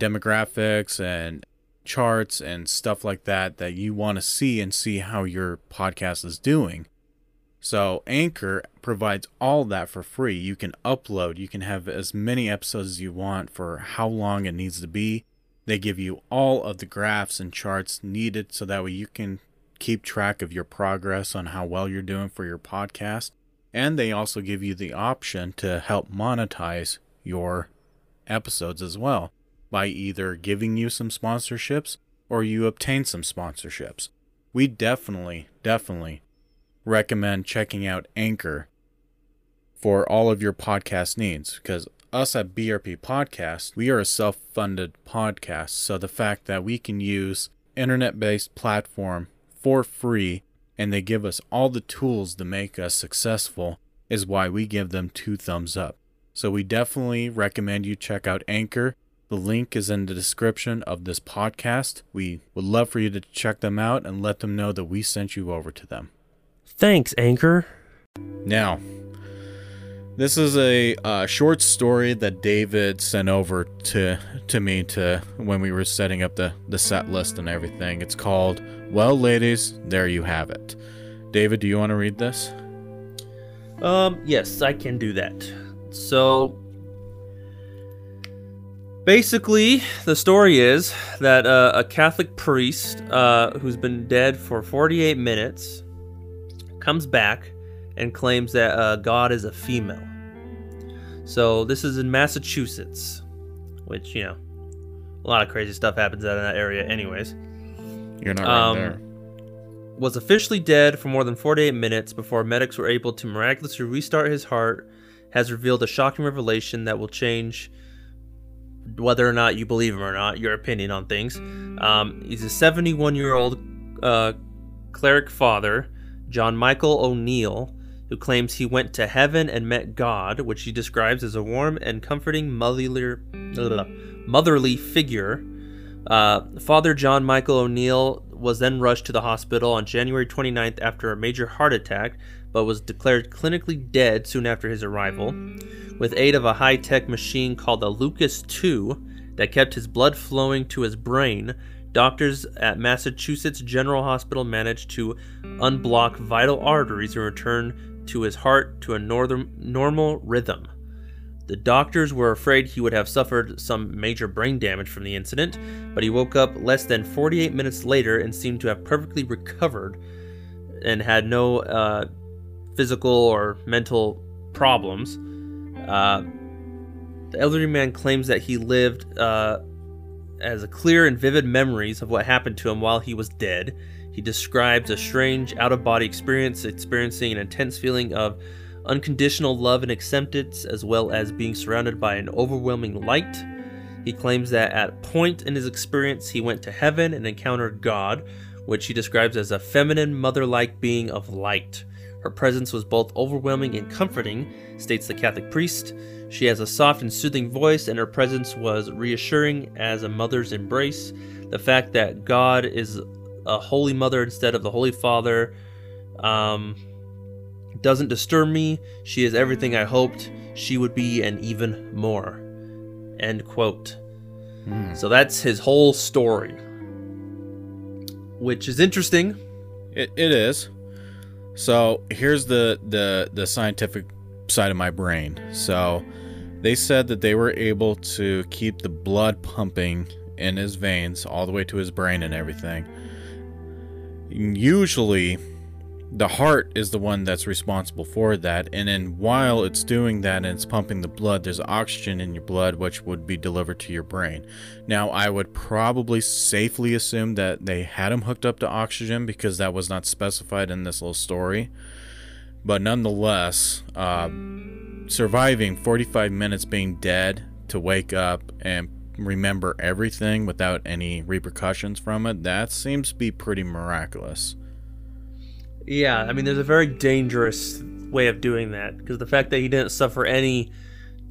demographics and charts and stuff like that that you want to see and see how your podcast is doing. So, Anchor provides all that for free. You can upload, you can have as many episodes as you want for how long it needs to be. They give you all of the graphs and charts needed so that way you can keep track of your progress on how well you're doing for your podcast. And they also give you the option to help monetize your episodes as well by either giving you some sponsorships or you obtain some sponsorships. We definitely, definitely recommend checking out Anchor for all of your podcast needs because us at BRP Podcast, we are a self funded podcast. So the fact that we can use internet based platform for free and they give us all the tools to make us successful is why we give them two thumbs up. So we definitely recommend you check out Anchor. The link is in the description of this podcast. We would love for you to check them out and let them know that we sent you over to them. Thanks, Anchor. Now, this is a uh, short story that David sent over to to me to when we were setting up the the set list and everything. It's called "Well, Ladies, There You Have It." David, do you want to read this? Um, yes, I can do that. So, basically, the story is that uh, a Catholic priest uh, who's been dead for 48 minutes comes back and claims that uh, God is a female. So this is in Massachusetts, which you know, a lot of crazy stuff happens out in that area, anyways. You're not right Um, there. Was officially dead for more than 48 minutes before medics were able to miraculously restart his heart. Has revealed a shocking revelation that will change whether or not you believe him or not, your opinion on things. Um, he's a 71 year old uh, cleric father, John Michael O'Neill, who claims he went to heaven and met God, which he describes as a warm and comforting motherly, motherly figure. Uh, Father John Michael O'Neill was then rushed to the hospital on January 29th after a major heart attack, but was declared clinically dead soon after his arrival. With aid of a high tech machine called the Lucas II that kept his blood flowing to his brain, doctors at Massachusetts General Hospital managed to unblock vital arteries and return to his heart to a northern, normal rhythm. The doctors were afraid he would have suffered some major brain damage from the incident, but he woke up less than 48 minutes later and seemed to have perfectly recovered and had no uh, physical or mental problems. Uh, the elderly man claims that he lived uh, as a clear and vivid memories of what happened to him while he was dead. He describes a strange out of body experience, experiencing an intense feeling of unconditional love and acceptance, as well as being surrounded by an overwhelming light. He claims that at a point in his experience, he went to heaven and encountered God, which he describes as a feminine, mother like being of light. Her presence was both overwhelming and comforting, states the Catholic priest. She has a soft and soothing voice, and her presence was reassuring as a mother's embrace. The fact that God is a Holy Mother instead of the Holy Father um, doesn't disturb me. She is everything I mm. hoped she would be, and even more. End quote. Hmm. So that's his whole story, which is interesting. It, it is. So here's the, the the scientific side of my brain. So they said that they were able to keep the blood pumping in his veins all the way to his brain and everything. Usually the heart is the one that's responsible for that and then while it's doing that and it's pumping the blood there's oxygen in your blood which would be delivered to your brain. Now i would probably safely assume that they had him hooked up to oxygen because that was not specified in this little story. But nonetheless uh, surviving 45 minutes being dead to wake up and remember everything without any repercussions from it that seems to be pretty miraculous Yeah, I mean, there's a very dangerous way of doing that because the fact that he didn't suffer any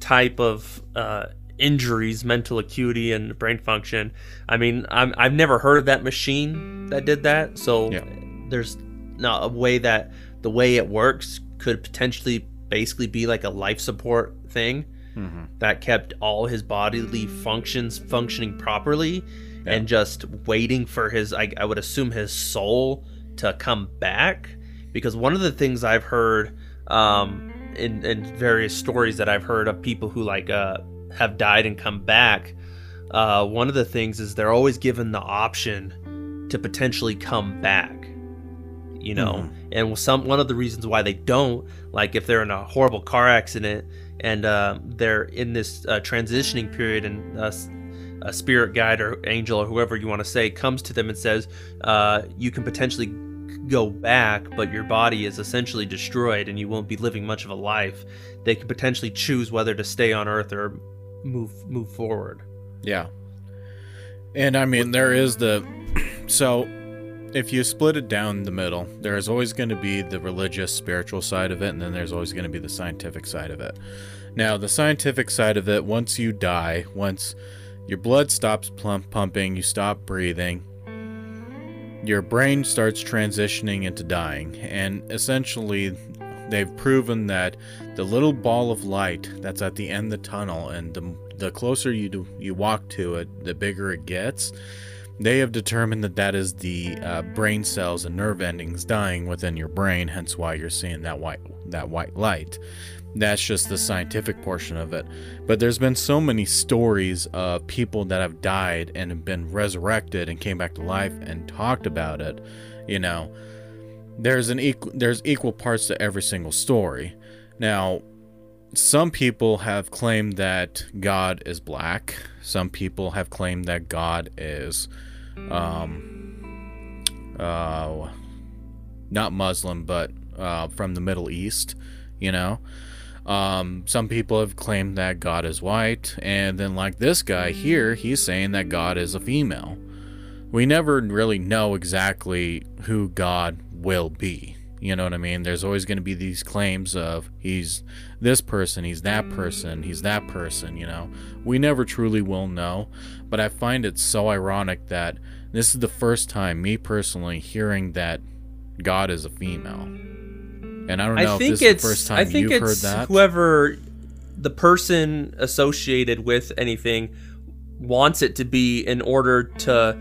type of uh, injuries, mental acuity, and brain function. I mean, I'm, I've never heard of that machine that did that, so Yeah. there's not a way that the way it works could potentially basically be like a life support thing that kept all his bodily functions functioning properly and just waiting for his I, I would assume his soul to come back? Because one of the things i've heard um, in, in various stories that i've heard of people who like uh, have died and come back uh, one of the things is they're always given the option to potentially come back you know? And some one of the reasons why they don't like if they're in a horrible car accident and uh, they're in this uh, transitioning period and a spirit guide or angel or whoever you want to say comes to them and says uh, you can potentially go back but your body is essentially destroyed and you won't be living much of a life they could potentially choose whether to stay on earth or move move forward Yeah. And I mean, there is the. So, if you split it down the middle, there's always going to be the religious, spiritual side of it, and then there's always going to be the scientific side of it. Now, the scientific side of it, once you die, once your blood stops plump pumping, you stop breathing, your brain starts transitioning into dying. And essentially, they've proven that the little ball of light that's at the end of the tunnel, and the, the closer you do, you walk to it, the bigger it gets. They have determined that that is the uh, brain cells and nerve endings dying within your brain, hence why you're seeing that white that white light. That's just the scientific portion of it. But there's been so many stories of people that have died and have been resurrected and came back to life and talked about it. You know, there's an equal there's equal parts to every single story. Now, some people have claimed that God is black. Some people have claimed that God is um uh not Muslim but uh from the Middle East, you know. Um, some people have claimed that God is white, and then, like this guy here, he's saying that God is a female. We never really know exactly who God will be. You know what I mean? There's always going to be these claims of he's this person, he's that person, he's that person, you know. We never truly will know, but I find it so ironic that this is the first time, me personally, hearing that God is a female. And I don't know I if think this it's is the first time I think you've it's heard that. whoever the person associated with anything wants it to be in order to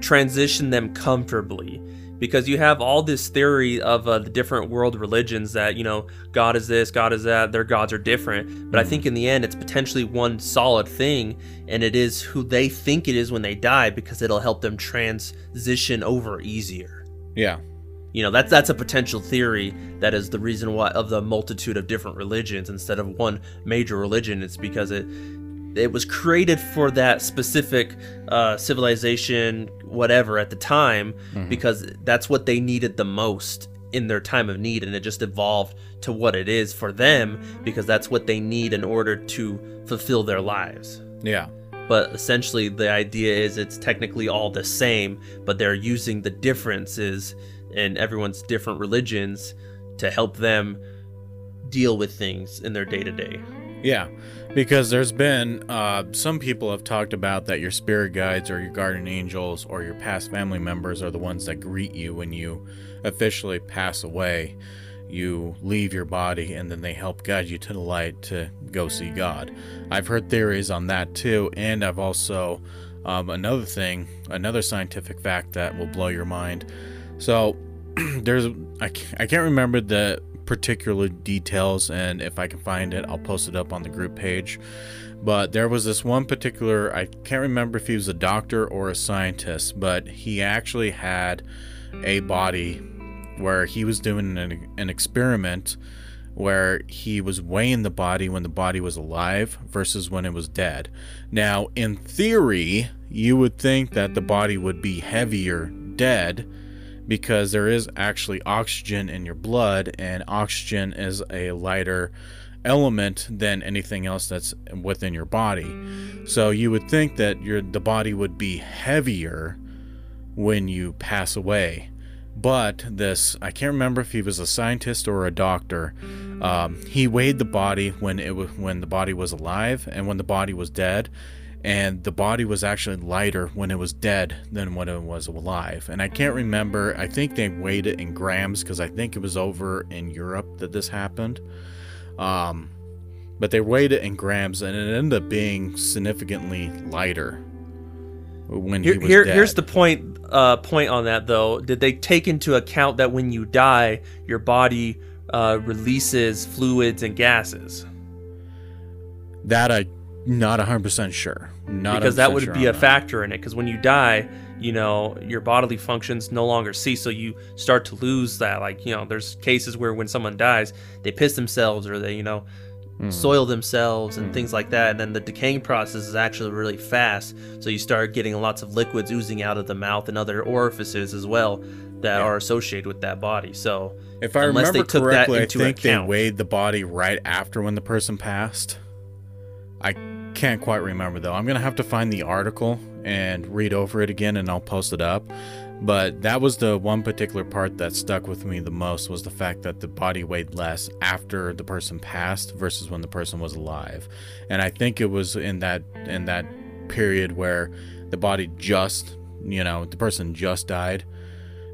transition them comfortably because you have all this theory of uh, the different world religions that you know god is this god is that their gods are different but i think in the end it's potentially one solid thing and it is who they think it is when they die because it'll help them transition over easier yeah. You know that's that's a potential theory that is the reason why of the multitude of different religions instead of one major religion. It's because it it was created for that specific uh, civilization whatever at the time because that's what they needed the most in their time of need and it just evolved to what it is for them because that's what they need in order to fulfill their lives. Yeah. but essentially the idea is it's technically all the same but they're using the differences in everyone's different religions to help them deal with things in their day to day. Yeah, because there's been uh, some people have talked about that your spirit guides or your guardian angels or your past family members are the ones that greet you when you officially pass away. You leave your body and then they help guide you to the light to go see God. I've heard theories on that too, and I've also um, another thing, another scientific fact that will blow your mind. So there's I, I can't remember the particular details and if I can find it I'll post it up on the group page but there was this one particular I can't remember if he was a doctor or a scientist but he actually had a body where he was doing an, an experiment where he was weighing the body when the body was alive versus when it was dead. Now, in theory, you would think that the body would be heavier dead because there is actually oxygen in your blood, and oxygen is a lighter element than anything else that's within your body. So you would think that your the body would be heavier when you pass away. But this, I can't remember if he was a scientist or a doctor. Um, he weighed the body when it was when the body was alive and when the body was dead, and the body was actually lighter when it was dead than when it was alive. And I can't remember. I think they weighed it in grams because I think it was over in Europe that this happened. Um, but they weighed it in grams, and it ended up being significantly lighter when Here, he was here dead. here's the point. Uh, point on that though. Did they take into account that when you die, your body uh, releases fluids and gases? that I not 100% sure. Not because that 100% would sure be a factor in it. Because when you die, you know your bodily functions no longer cease, so you start to lose that. Like you know, there's cases where when someone dies, they piss themselves or they you know Hmm. soil themselves and things like that. And then the decaying process is actually really fast, so you start getting lots of liquids oozing out of the mouth and other orifices as well that Yeah. are associated with that body. So If I remember correctly, that I think account. they weighed the body right after when the person passed. I can't quite remember though. I'm gonna have to find the article and read over it again, and I'll post it up. But that was the one particular part that stuck with me the most was the fact that the body weighed less after the person passed versus when the person was alive. And I think it was in that in that period where the body just, you know, the person just died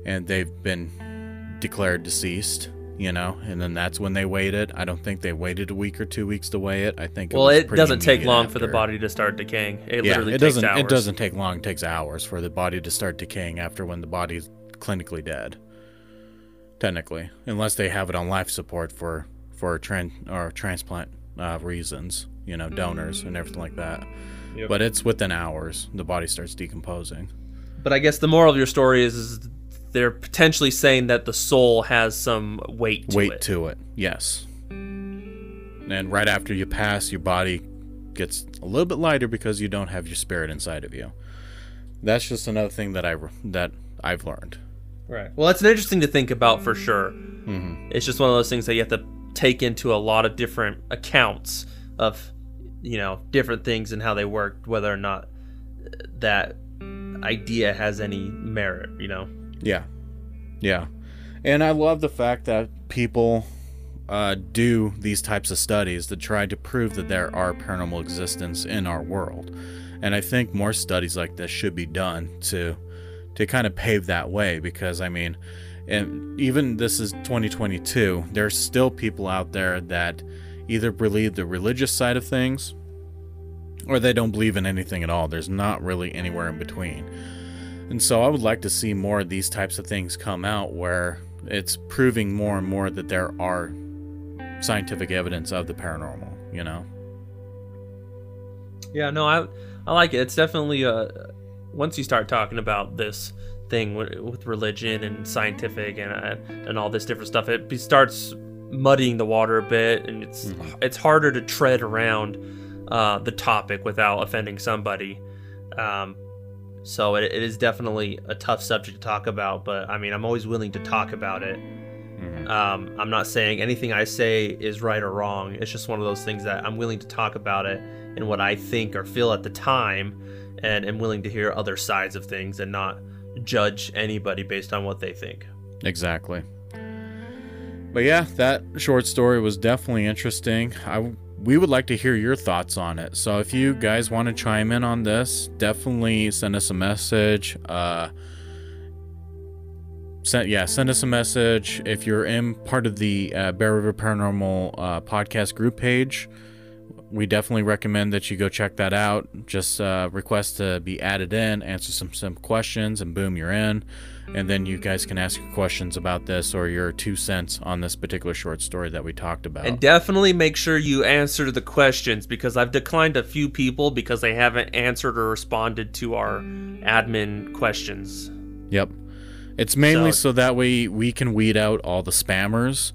and they've been declared deceased, you know, and then that's when they weighed it. I don't think they waited a week or two weeks to weigh it. I think well, was it pretty doesn't take immediate long for the body to start decaying. It Yeah, literally it takes doesn't. hours. It doesn't take long. It takes hours for the body to start decaying after when the body's clinically dead. Technically, unless they have it on life support for for tran or transplant uh, reasons, you know, donors and everything like that. Yep. But it's within hours the body starts decomposing. But I guess the moral of your story is, is they're potentially saying that the soul has some weight to weight it. to it. Yes. And right after you pass, your body gets a little bit lighter because you don't have your spirit inside of you. That's just another thing that I that I've learned. Right. Well, it's interesting to think about for sure. Mm-hmm. It's just one of those things that you have to take into a lot of different accounts of, you know, different things and how they work, whether or not that idea has any merit. You know. Yeah, yeah, and I love the fact that people uh, do these types of studies to try to prove that there are paranormal existence in our world, and I think more studies like this should be done to to kind of pave that way because I mean, and even this is 2022, there's still people out there that either believe the religious side of things or they don't believe in anything at all. There's not really anywhere in between. And so I would like to see more of these types of things come out where it's proving more and more that there are scientific evidence of the paranormal, you know? Yeah. No, I I like it. It's definitely uh once you start talking about this thing with, with religion and scientific and uh, and all this different stuff, it starts muddying the water a bit, and it's Mhm. it's harder to tread around uh, the topic without offending somebody. Um, so it, it is definitely a tough subject to talk about, but I mean, I'm always willing to talk about it. Mhm. Um, I'm not saying anything I say is right or wrong. It's just one of those things that I'm willing to talk about it and what I think or feel at the time, and am willing to hear other sides of things and not judge anybody based on what they think. Exactly. but yeah, that short story was definitely interesting. I we would like to hear your thoughts on it. So if you guys want to chime in on this, definitely send us a message. Uh, send yeah, send us a message if you're in part of the uh, Bear River Paranormal uh, podcast group page. We definitely recommend that you go check that out. Just uh, request to be added in, answer some simple questions, and boom, you're in. And then you guys can ask your questions about this or your two cents on this particular short story that we talked about. And definitely make sure you answer the questions because I've declined a few people because they haven't answered or responded to our admin questions. Yep. It's mainly So- so, that way we can weed out all the spammers.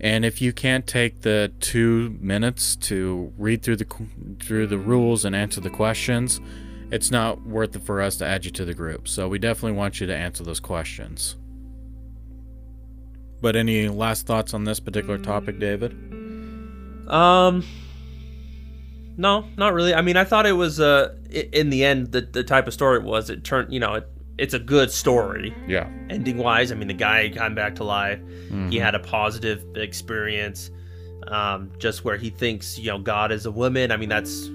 And if you can't take the two minutes to read through the through the rules and answer the questions, it's not worth it for us to add you to the group. So we definitely want you to answer those questions. But any last thoughts on this particular topic, David? Um, no, not really. I mean, I thought it was uh, in the end the the type of story it was. It turned, you know, it, it's a good story Yeah. ending wise. I mean, the guy came back to life. He had a positive experience. Um, just where he thinks, you know, God is a woman. I mean, that's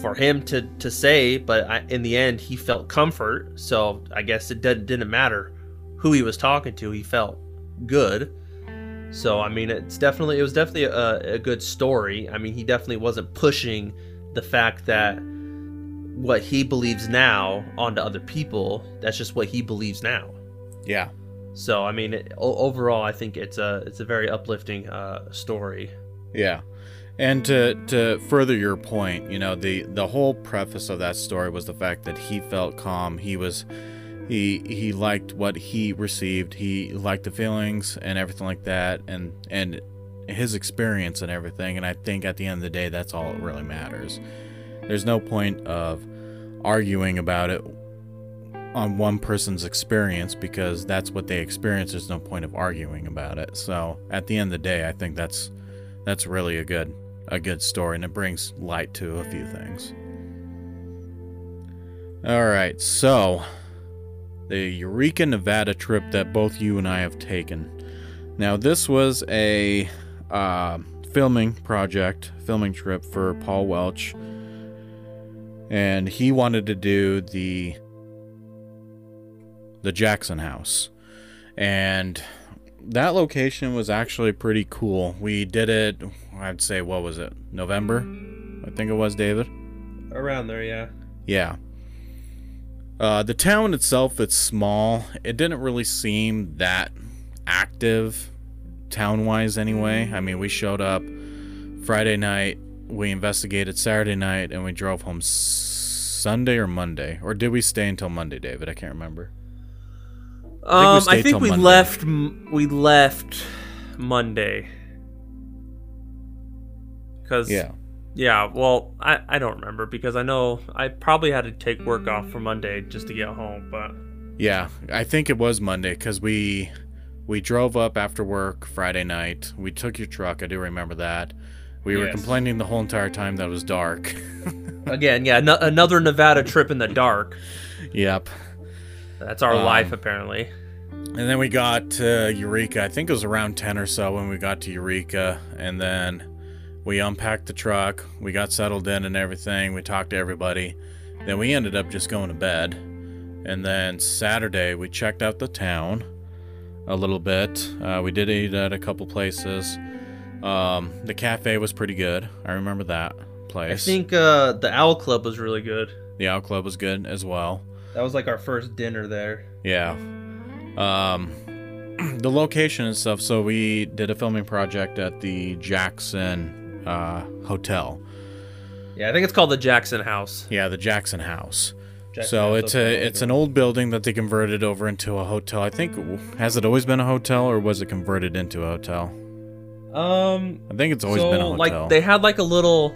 for him to to say. But I, in the end, he felt comfort. So I guess it didn't didn't matter who he was talking to. He felt good. So I mean, it's definitely it was definitely a, a good story. I mean, he definitely wasn't pushing the fact that what he believes now onto other people. That's just what he believes now. Yeah. So I mean, it, overall, I think it's a it's a very uplifting uh, story. Yeah. And to to further your point, you know, the the whole preface of that story was the fact that he felt calm. He was he he liked what he received. He liked the feelings and everything like that and and his experience and everything. And I think at the end of the day that's all that really matters. There's no point of arguing about it on one person's experience because that's what they experience. There's no point of arguing about it. So at the end of the day, I think that's that's really a good a good story and it brings light to a few things. All right, so the Eureka, Nevada trip that both you and I have taken. Now, this was a uh, filming project, filming trip for Paul Welch, and he wanted to do the the Jackson House, and that location was actually pretty cool. We did it, I'd say, what was it? November? I think it was, David. Around there, yeah. Yeah. Uh, the town itself, it's small. It didn't really seem that active, town wise, anyway. I mean, we showed up Friday night, we investigated Saturday night, and we drove home Sunday or Monday. Or did we stay until Monday, David? I can't remember. We Um, I think we left. We left Monday. Cause Yeah. yeah. Well, I I don't remember because I know I probably had to take work off for Monday just to get home. But Yeah, I think it was Monday because we we drove up after work Friday night. We took your truck. I do remember that. We were complaining the whole entire time that it was dark. again, yeah, no, another Nevada trip in the dark. yep. That's our Um, life apparently. And then we got to Eureka. I think it was around 10 or so when we got to Eureka. And then we unpacked the truck. We got settled in and everything. We talked to everybody. Then we ended up just going to bed. And then Saturday, we checked out the town a little bit. Uh, we did eat at a couple places. Um, the cafe was pretty good. I remember that place. I think uh, the Owl Club was really good. the Owl Club was good as well. That was like our first dinner there. Yeah. Um, the location and stuff. So we did a filming project at the Jackson uh, Hotel. Yeah, I think it's called the Jackson House. Yeah, the Jackson House. Jackson so House it's a it's an old building that they converted over into a hotel. I think has it always been a hotel or was it converted into a hotel? um I think it's always so been a hotel. like they had like a little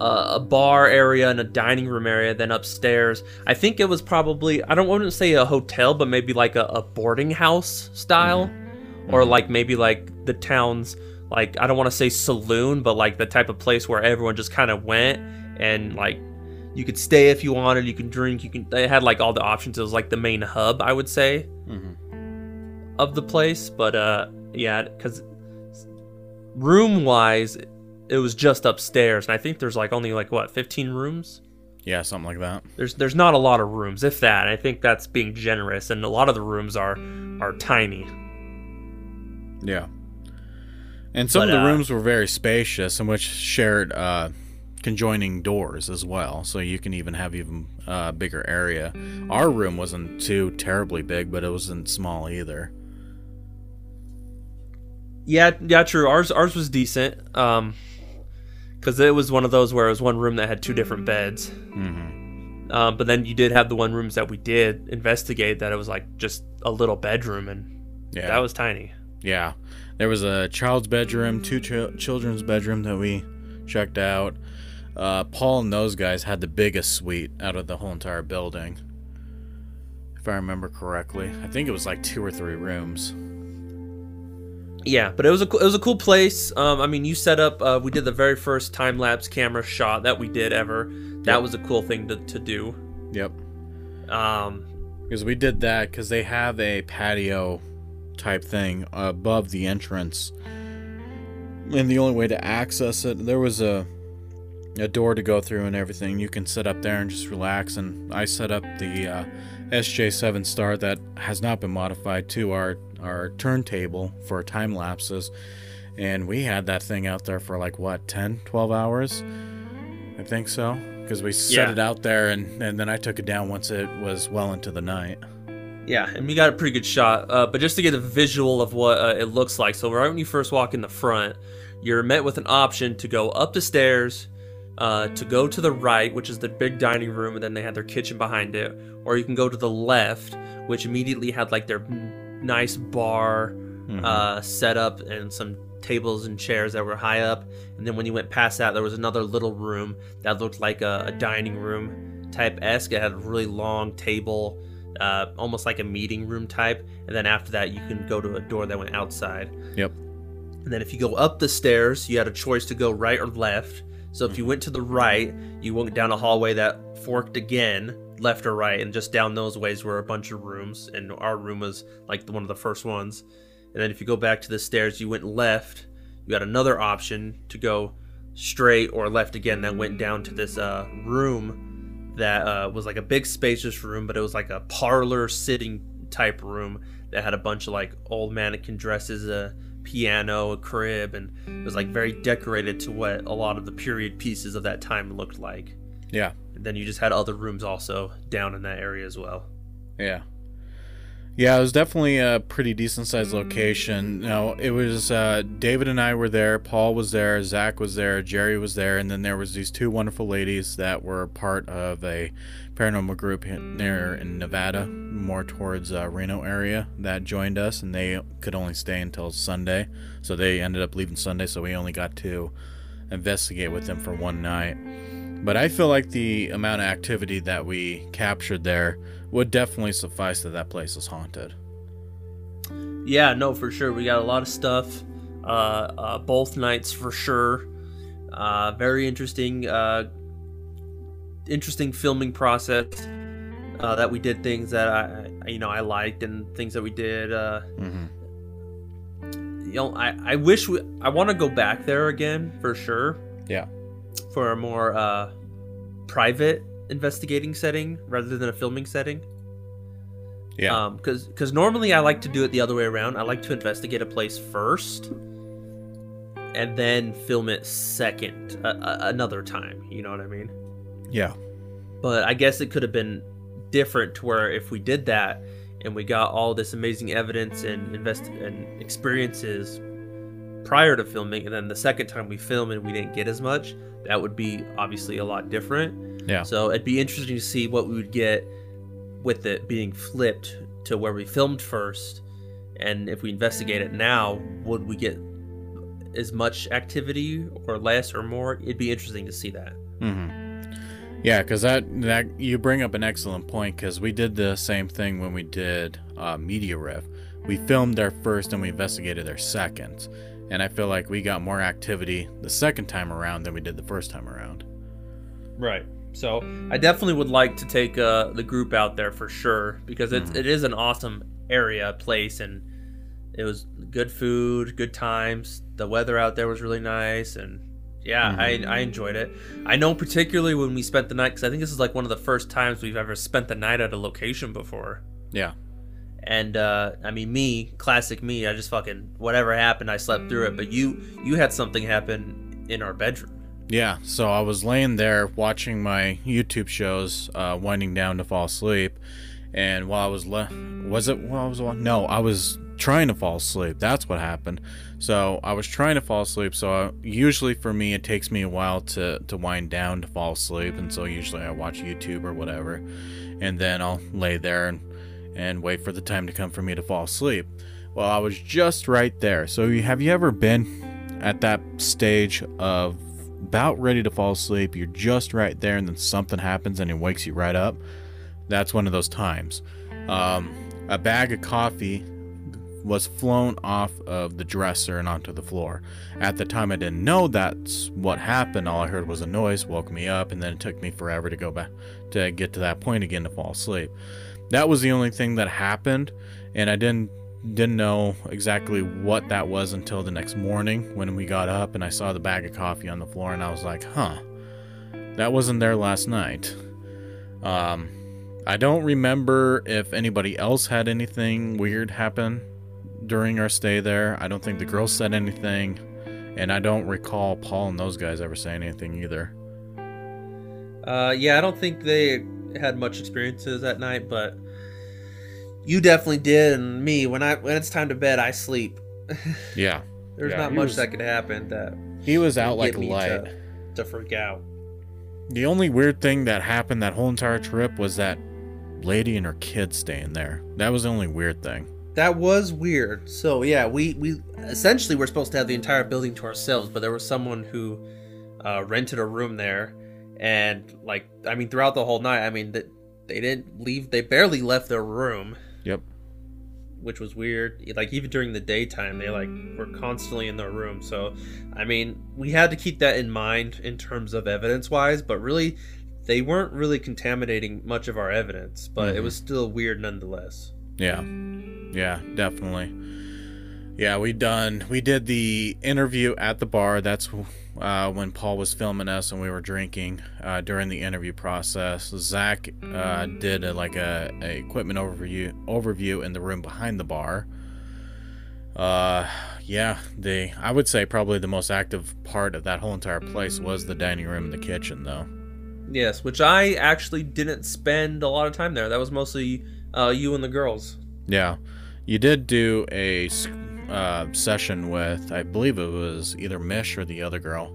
uh, a bar area and a dining room area then upstairs. I think it was probably i don't want to say a hotel but maybe like a, a boarding house style. Mm-hmm. or like maybe like the town's like i don't want to say saloon but like the type of place where everyone just kind of went and like you could stay if you wanted you can drink you can they had like all the options. It was like the main hub i would say Mhm. of the place. But uh yeah, because room wise, it was just upstairs, and I think there's like only like what 15 rooms. Yeah, something like that. There's there's not a lot of rooms, if that. I think that's being generous, and a lot of the rooms are are tiny. Yeah. And some But, of the uh, rooms were very spacious and which shared uh, conjoining doors as well. So you can even have even uh, bigger area. Our room wasn't too terribly big, but it wasn't small either. Yeah, yeah, true. Ours ours was decent. Um, because it was one of those where it was one room that had two different beds. hmm Um, but then you did have the one rooms that we did investigate that it was like just a little bedroom, and Yeah. that was tiny. Yeah. There was a child's bedroom, two ch- children's bedroom that we checked out. Uh, Paul and those guys had the biggest suite out of the whole entire building. If I remember correctly. I think it was like two or three rooms. Yeah, but it was a it was a cool place. Um, I mean, you set up. Uh, we did the very first time lapse camera shot that we did ever. That Yep. was a cool thing to, to do. Yep. Um, Because we did that because they have a patio type thing above the entrance. And the only way to access it, there was a a door to go through and everything. You can sit up there and just relax. And I set up the uh, SJ7 Star that has not been modified to our our turntable for time lapses. And we had that thing out there for like what 10, 12 hours. I think so. Because we set Yeah. it out there and, and then I took it down once it was well into the night. yeah, and we got a pretty good shot. Uh, but just to get a visual of what uh, it looks like, so right when you first walk in the front, you're met with an option to go up the stairs, uh, to go to the right, which is the big dining room, and then they had their kitchen behind it, or you can go to the left, which immediately had like their nice bar uh, set up and some tables and chairs that were high up. And then when you went past that, there was another little room that looked like a, a dining room type esque. It had a really long table, uh, almost like a meeting room type. And then after that, you can go to a door that went outside. Yep. And then if you go up the stairs, you had a choice to go right or left. So if you went to the right, you went down a hallway that forked again, left or right, and just down those ways were a bunch of rooms, and our room was like one of the first ones. And then if you go back to the stairs, you went left. You had another option to go straight or left again. That went down to this uh, room that uh, was like a big spacious room, but it was like a parlor sitting type room that had a bunch of like old mannequin dresses, a piano, a crib, and it was like very decorated to what a lot of the period pieces of that time looked like. Yeah. And then you just had other rooms also down in that area as well. Yeah. Yeah, it was definitely a pretty decent sized location. Now, it was uh, David and I were there, Paul was there, Zach was there, Jerry was there, and then there was these two wonderful ladies that were part of a paranormal group in- there in Nevada, more towards uh, Reno area, that joined us, and they could only stay until Sunday, so they ended up leaving Sunday, so we only got to investigate with them for one night. But I feel like the amount of activity that we captured there would definitely suffice that that place is haunted. Yeah, no, for sure. We got a lot of stuff. Uh, uh, both nights for sure. Uh, very interesting. Uh, interesting filming process. Uh, that we did things that I, you know, I liked and things that we did. Uh, Mm-hmm. you know, I, I wish we, I want to go back there again for sure. Yeah. For a more uh, private investigating setting rather than a filming setting. Yeah. Um, because because normally I like to do it the other way around. I like to investigate a place first, and then film it second, uh, another time. You know what I mean? yeah. But I guess it could have been different to where if we did that and we got all this amazing evidence and invest and experiences prior to filming, and then the second time we film and we didn't get as much, that would be obviously a lot different. Yeah. So it'd be interesting to see what we would get with it being flipped to where we filmed first, and if we investigate it now, would we get as much activity or less or more? It'd be interesting to see that. Mm-hmm. Yeah, because that that you bring up an excellent point because we did the same thing when we did uh, Media Riff. We filmed their first and we investigated their second, and I feel like we got more activity the second time around than we did the first time around. Right. So I definitely would like to take uh, the group out there for sure because it's Mhm. it is an awesome area, place, and It was good food, good times. The weather out there was really nice, and yeah, I, I enjoyed it. I know particularly when we spent the night because I think this is like one of the first times we've ever spent the night at a location before. Yeah. And uh, I mean, me, classic me. I just fucking whatever happened, I slept through it. But you, you had something happen in our bedroom. Yeah, so I was laying there watching my YouTube shows, uh, winding down to fall asleep, and while I was was it while I was no, I was trying to fall asleep. That's what happened. So I was trying to fall asleep. So I, usually for me, it takes me a while to to wind down to fall asleep, and so usually I watch YouTube or whatever, and then I'll lay there and and wait for the time to come for me to fall asleep. Well, I was just right there. So have you ever been at that stage of about ready to fall asleep, you're just right there, and then something happens and it wakes you right up. That's one of those times. Um, a bag of coffee was flown off of the dresser and onto the floor. At the time, I didn't know that's what happened. All I heard was a noise, woke me up, and then it took me forever to go back to get to that point again to fall asleep. That was the only thing that happened, and I didn't didn't know exactly what that was until the next morning when we got up and I saw the bag of coffee on the floor and I was like, huh, that wasn't there last night. Um, I don't remember if anybody else had anything weird happen during our stay there. I don't think the girls said anything, and I don't recall Paul and those guys ever saying anything either. Uh, yeah, I don't think they had much experiences that night, but you definitely did, and me. When I when it's time to bed, I sleep. Yeah. There's Yeah, not much was- that could happen that He was out like get a me light. to, to freak out. The only weird thing that happened that whole entire trip was that lady and her kid staying there. That was the only weird thing. That was weird. So yeah, we we essentially were supposed to have the entire building to ourselves, but there was someone who uh, rented a room there, and like I mean, throughout the whole night, I mean that they didn't leave. They barely left their room, Yep. which was weird. Like even during the daytime, they like were constantly in their room. So I mean, we had to keep that in mind in terms of evidence wise, but really. They weren't really contaminating much of our evidence, but it Mhm. was still weird nonetheless. Yeah. Yeah, definitely. Yeah, we done we did the interview at the bar. That's uh, when Paul was filming us and we were drinking uh, during the interview process. Zach uh, did a, like a, a equipment overview overview in the room behind the bar. Uh, yeah, the I would say probably the most active part of that whole entire place was the dining room and the kitchen, though. Yes, which I actually didn't spend a lot of time there. That was mostly uh, you and the girls. Yeah, you did do a uh, session with, I believe it was either Mish or the other girl.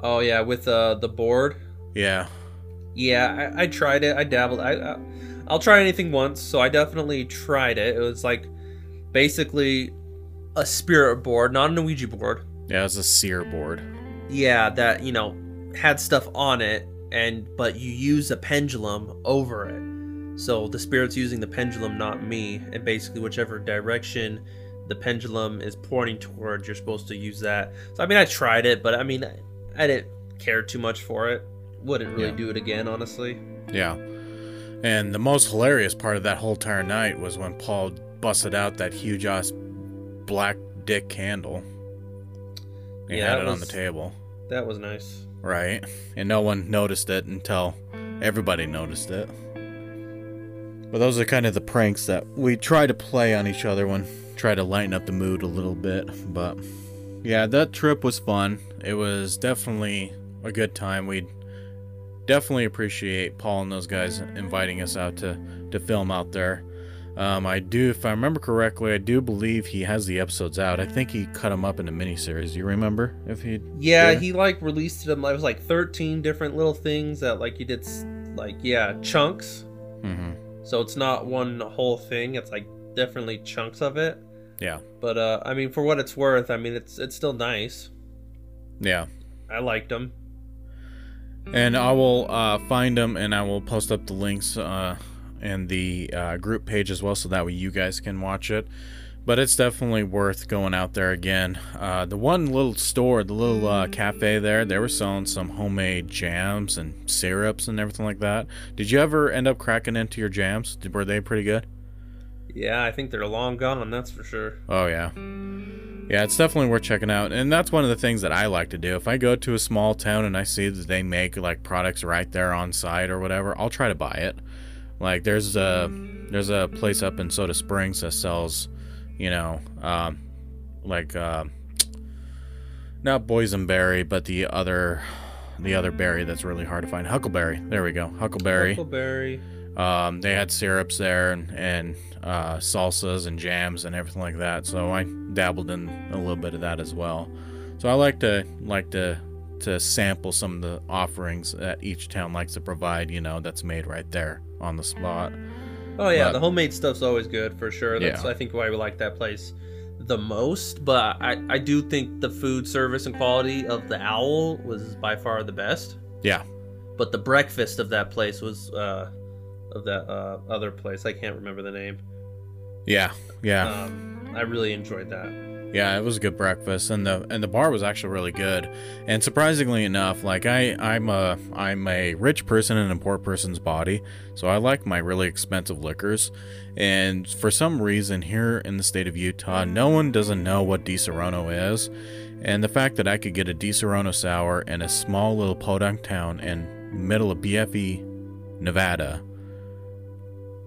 Oh yeah, with uh, the board. Yeah, Yeah, I, I tried it. I dabbled. I, I I'll try anything once, so I definitely tried it. It was like basically a spirit board, not an Ouija board. yeah, it was a seer board. Yeah, that you know had stuff on it, and but you use a pendulum over it. So the spirit's using the pendulum, not me, and basically whichever direction the pendulum is pointing towards, you're supposed to use that. So I mean, I tried it, but I mean, I, I didn't care too much for it. Wouldn't really Yeah. do it again, honestly. Yeah, and the most hilarious part of that whole entire night was when Paul busted out that huge ass black dick candle and Yeah, had it on the table. That was nice. Right, and no one noticed it until everybody noticed it. But those are kind of the pranks that we try to play on each other when try to lighten up the mood a little bit. But yeah, that trip was fun. It was definitely a good time. We definitely appreciate Paul and those guys inviting us out to to film out there. Um, I do, if I remember correctly, I do believe he has the episodes out. I think he cut them up into miniseries. Do you remember if he? Yeah, Yeah. he like released them. It was like 13 different little things that like he did, s- like yeah, chunks. hmm So it's not one whole thing. It's like definitely chunks of it. Yeah. But uh, I mean, for what it's worth, I mean, it's it's still nice. Yeah. I liked them. And I will uh, find them and I will post up the links uh, in the uh, group page as well so that way you guys can watch it. But it's definitely worth going out there again. Uh, the one little store, the little uh, cafe there, they were selling some homemade jams and syrups and everything like that. Did you ever end up cracking into your jams? Were they pretty good? Yeah, I think they're long gone. That's for sure. Oh yeah. Yeah, it's definitely worth checking out. And that's one of the things that I like to do. If I go to a small town and I see that they make like products right there on site or whatever, I'll try to buy it. Like there's a there's a place up in Soda Springs that sells, you know, um, like uh, not boysenberry, but the other the other berry that's really hard to find. Huckleberry. There we go. Huckleberry. Huckleberry. Um, they had syrups there and, and uh, salsas and jams and everything like that. So I dabbled in a little bit of that as well. So I like to like to to sample some of the offerings that each town likes to provide. You know, that's made right there on the spot. Oh yeah, But- the homemade stuff's always good for sure. That's Yeah. I think why we like that place the most. But I I do think the food service and quality of the Owl was by far the best. Yeah, But the breakfast of that place was uh of that uh other place. I can't remember the name. yeah, yeah. Um, I really enjoyed that. Yeah, it was a good breakfast, and the and the bar was actually really good. And surprisingly enough, like I I'm a I'm a rich person in a poor person's body, so I like my really expensive liquors. And for some reason here in the state of Utah, no one doesn't know what Disaronno is. And the fact that I could get a Disaronno sour in a small little podunk town in middle of BFE, Nevada,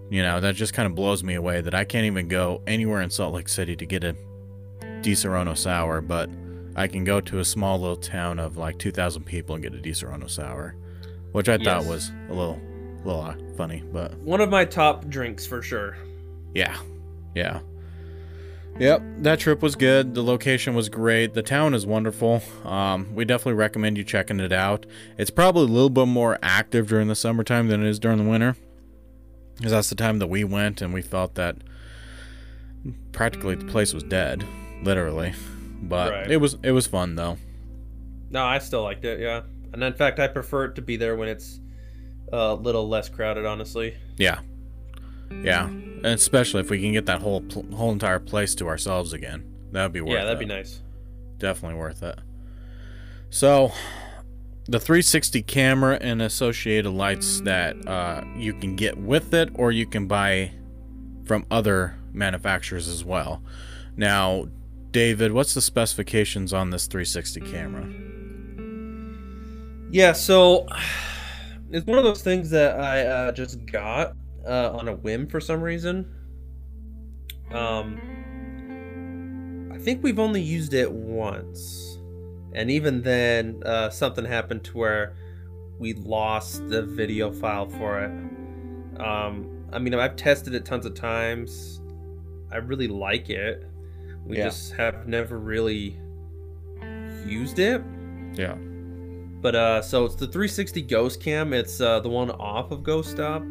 you know, that just kind of blows me away that I can't even go anywhere in Salt Lake City to get a Di sour, but I can go to a small little town of like 2,000 people and get a Di sour, which I thought was a little, little uh, funny, but One of my top drinks for sure. yeah, yeah. Yep, that trip was good. The location was great. The town is wonderful. Um, we definitely recommend you checking it out. It's probably a little bit more active during the summertime than it is during the winter, because that's the time that we went and we felt that practically the place was dead, literally. But Right. it was it was fun though. No, I still liked it. Yeah, and in fact, I prefer it to be there when it's a little less crowded. Honestly. Yeah, yeah, and especially if we can get that whole whole entire place to ourselves again, that'd be worth Yeah, that'd it. be nice. definitely worth it. So, the 360 camera and associated lights that uh, you can get with it, or you can buy from other manufacturers as well. Now, David, what's the specifications on this 360 camera? Yeah, so it's one of those things that I uh, just got uh, on a whim for some reason. Um, I think we've only used it once, and even then, uh, something happened to where we lost the video file for it. Um, I mean, I've tested it tons of times. I really like it. We Yeah. just have never really used it. Yeah. But uh, so it's the 360 Ghost Cam. It's uh, the one off of GhostStop.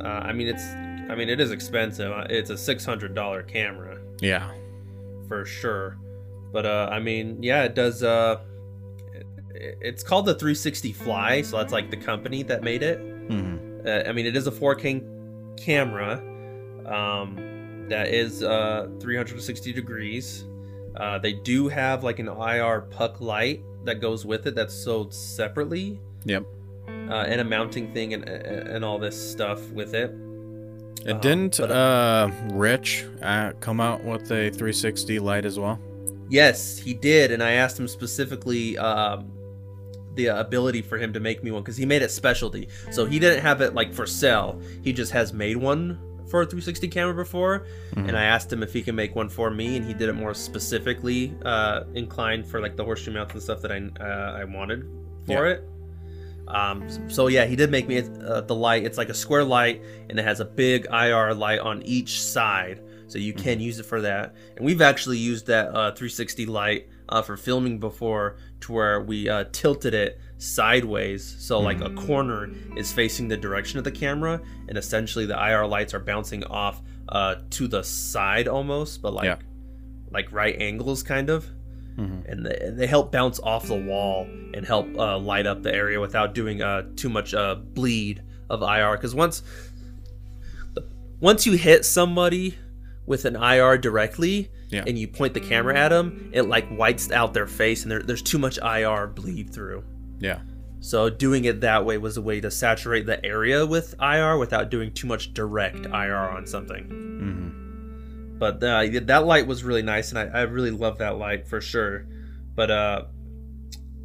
Uh, I mean, it's, I mean, it is expensive. Uh, It's a $600 camera Yeah. for sure. But uh, I mean, yeah, it does. Uh, it, it's called the 360 Fly, so that's like the company that made it. hmm Uh, I mean, it is a 4K camera um, that is uh, 360 degrees. Uh, they do have like an IR puck light that goes with it that's sold separately, Yep. uh, and a mounting thing and and all this stuff with it. And Uh, didn't but, uh, Rich uh, come out with a 360 light as well? Yes, he did, and I asked him specifically um, the ability for him to make me one because he made it specialty. So he didn't have it like for sale. He just has made one for a 360 camera before, Mhm. and I asked him if he can make one for me, and he did it more specifically uh, inclined for like the horseshoe mount and stuff that I uh, I wanted for Yeah. it. Um, so yeah, he did make me uh, the light. It's like a square light, and it has a big IR light on each side, so you can use it for that. And we've actually used that uh, 360 light uh, for filming before, to where we uh, tilted it sideways, so like a corner is facing the direction of the camera, and essentially the IR lights are bouncing off uh, to the side almost, but like Yeah. like right angles kind of Mhm. and they, and they help bounce off the wall and help uh, light up the area without doing uh, too much uh, bleed of IR. Because once once you hit somebody with an IR directly Yeah. and you point the camera at them, it like whites out their face and there, there's too much IR bleed through. Yeah. So doing it that way was a way to saturate the area with IR without doing too much direct IR on something. Mm-hmm. But uh, that light was really nice, and I, I really love that light for sure. But uh,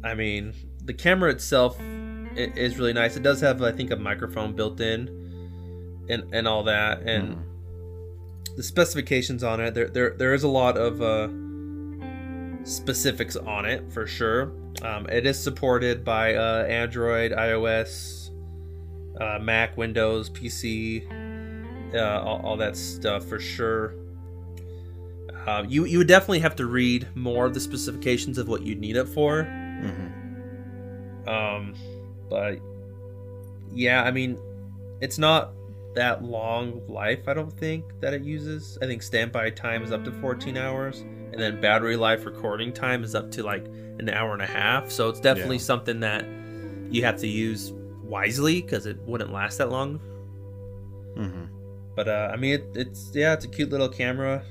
I mean, the camera itself is really nice. It does have, I think, a microphone built in, and and all that, and the specifications on it. There there there is a lot of uh, specifics on it for sure. Um, it is supported by uh, Android, iOS, uh, Mac, Windows, PC, uh, all, all that stuff for sure. Uh, you you would definitely have to read more of the specifications of what you need it for. Mm-hmm. Um, but yeah, I mean, it's not that long life. I don't think that it uses. I think standby time is up to 14 hours, and then battery life recording time is up to like an hour and a half. So it's definitely Yeah. something that you have to use wisely because it wouldn't last that long. Mm-hmm. But uh, I mean, it, it's yeah, it's a cute little camera.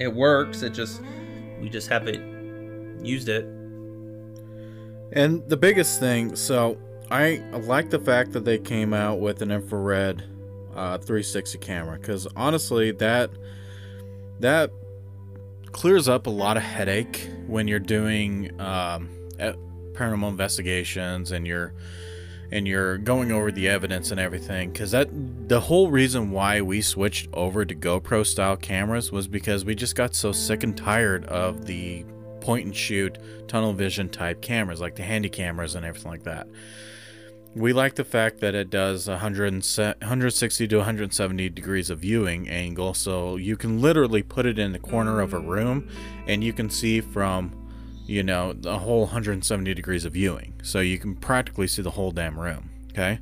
It works. It just we just haven't used it. And the biggest thing, so I like the fact that they came out with an infrared uh, 360 camera because honestly, that that clears up a lot of headache when you're doing um, paranormal investigations and you're and you're going over the evidence and everything. Because that the whole reason why we switched over to GoPro style cameras was because we just got so sick and tired of the point and shoot tunnel vision type cameras like the handy cameras and everything like that we like the fact that it does 100 and se- 160 to 170 degrees of viewing angle so you can literally put it in the corner of a room and you can see from you know the whole 170 degrees of viewing so you can practically see the whole damn room okay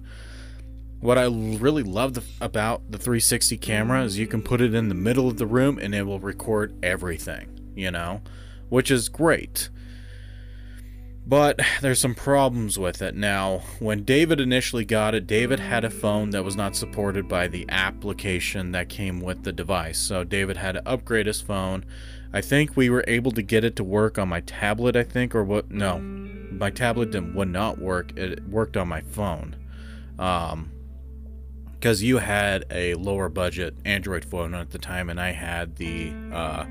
what I really love the, about the 360 camera is you can put it in the middle of the room and it will record everything, you know, which is great. But there's some problems with it. Now, when David initially got it, David had a phone that was not supported by the application that came with the device. So David had to upgrade his phone. I think we were able to get it to work on my tablet, I think, or what? No, my tablet didn't, would not work. It worked on my phone. Um, because you had a lower budget Android phone at the time, and I had the uh,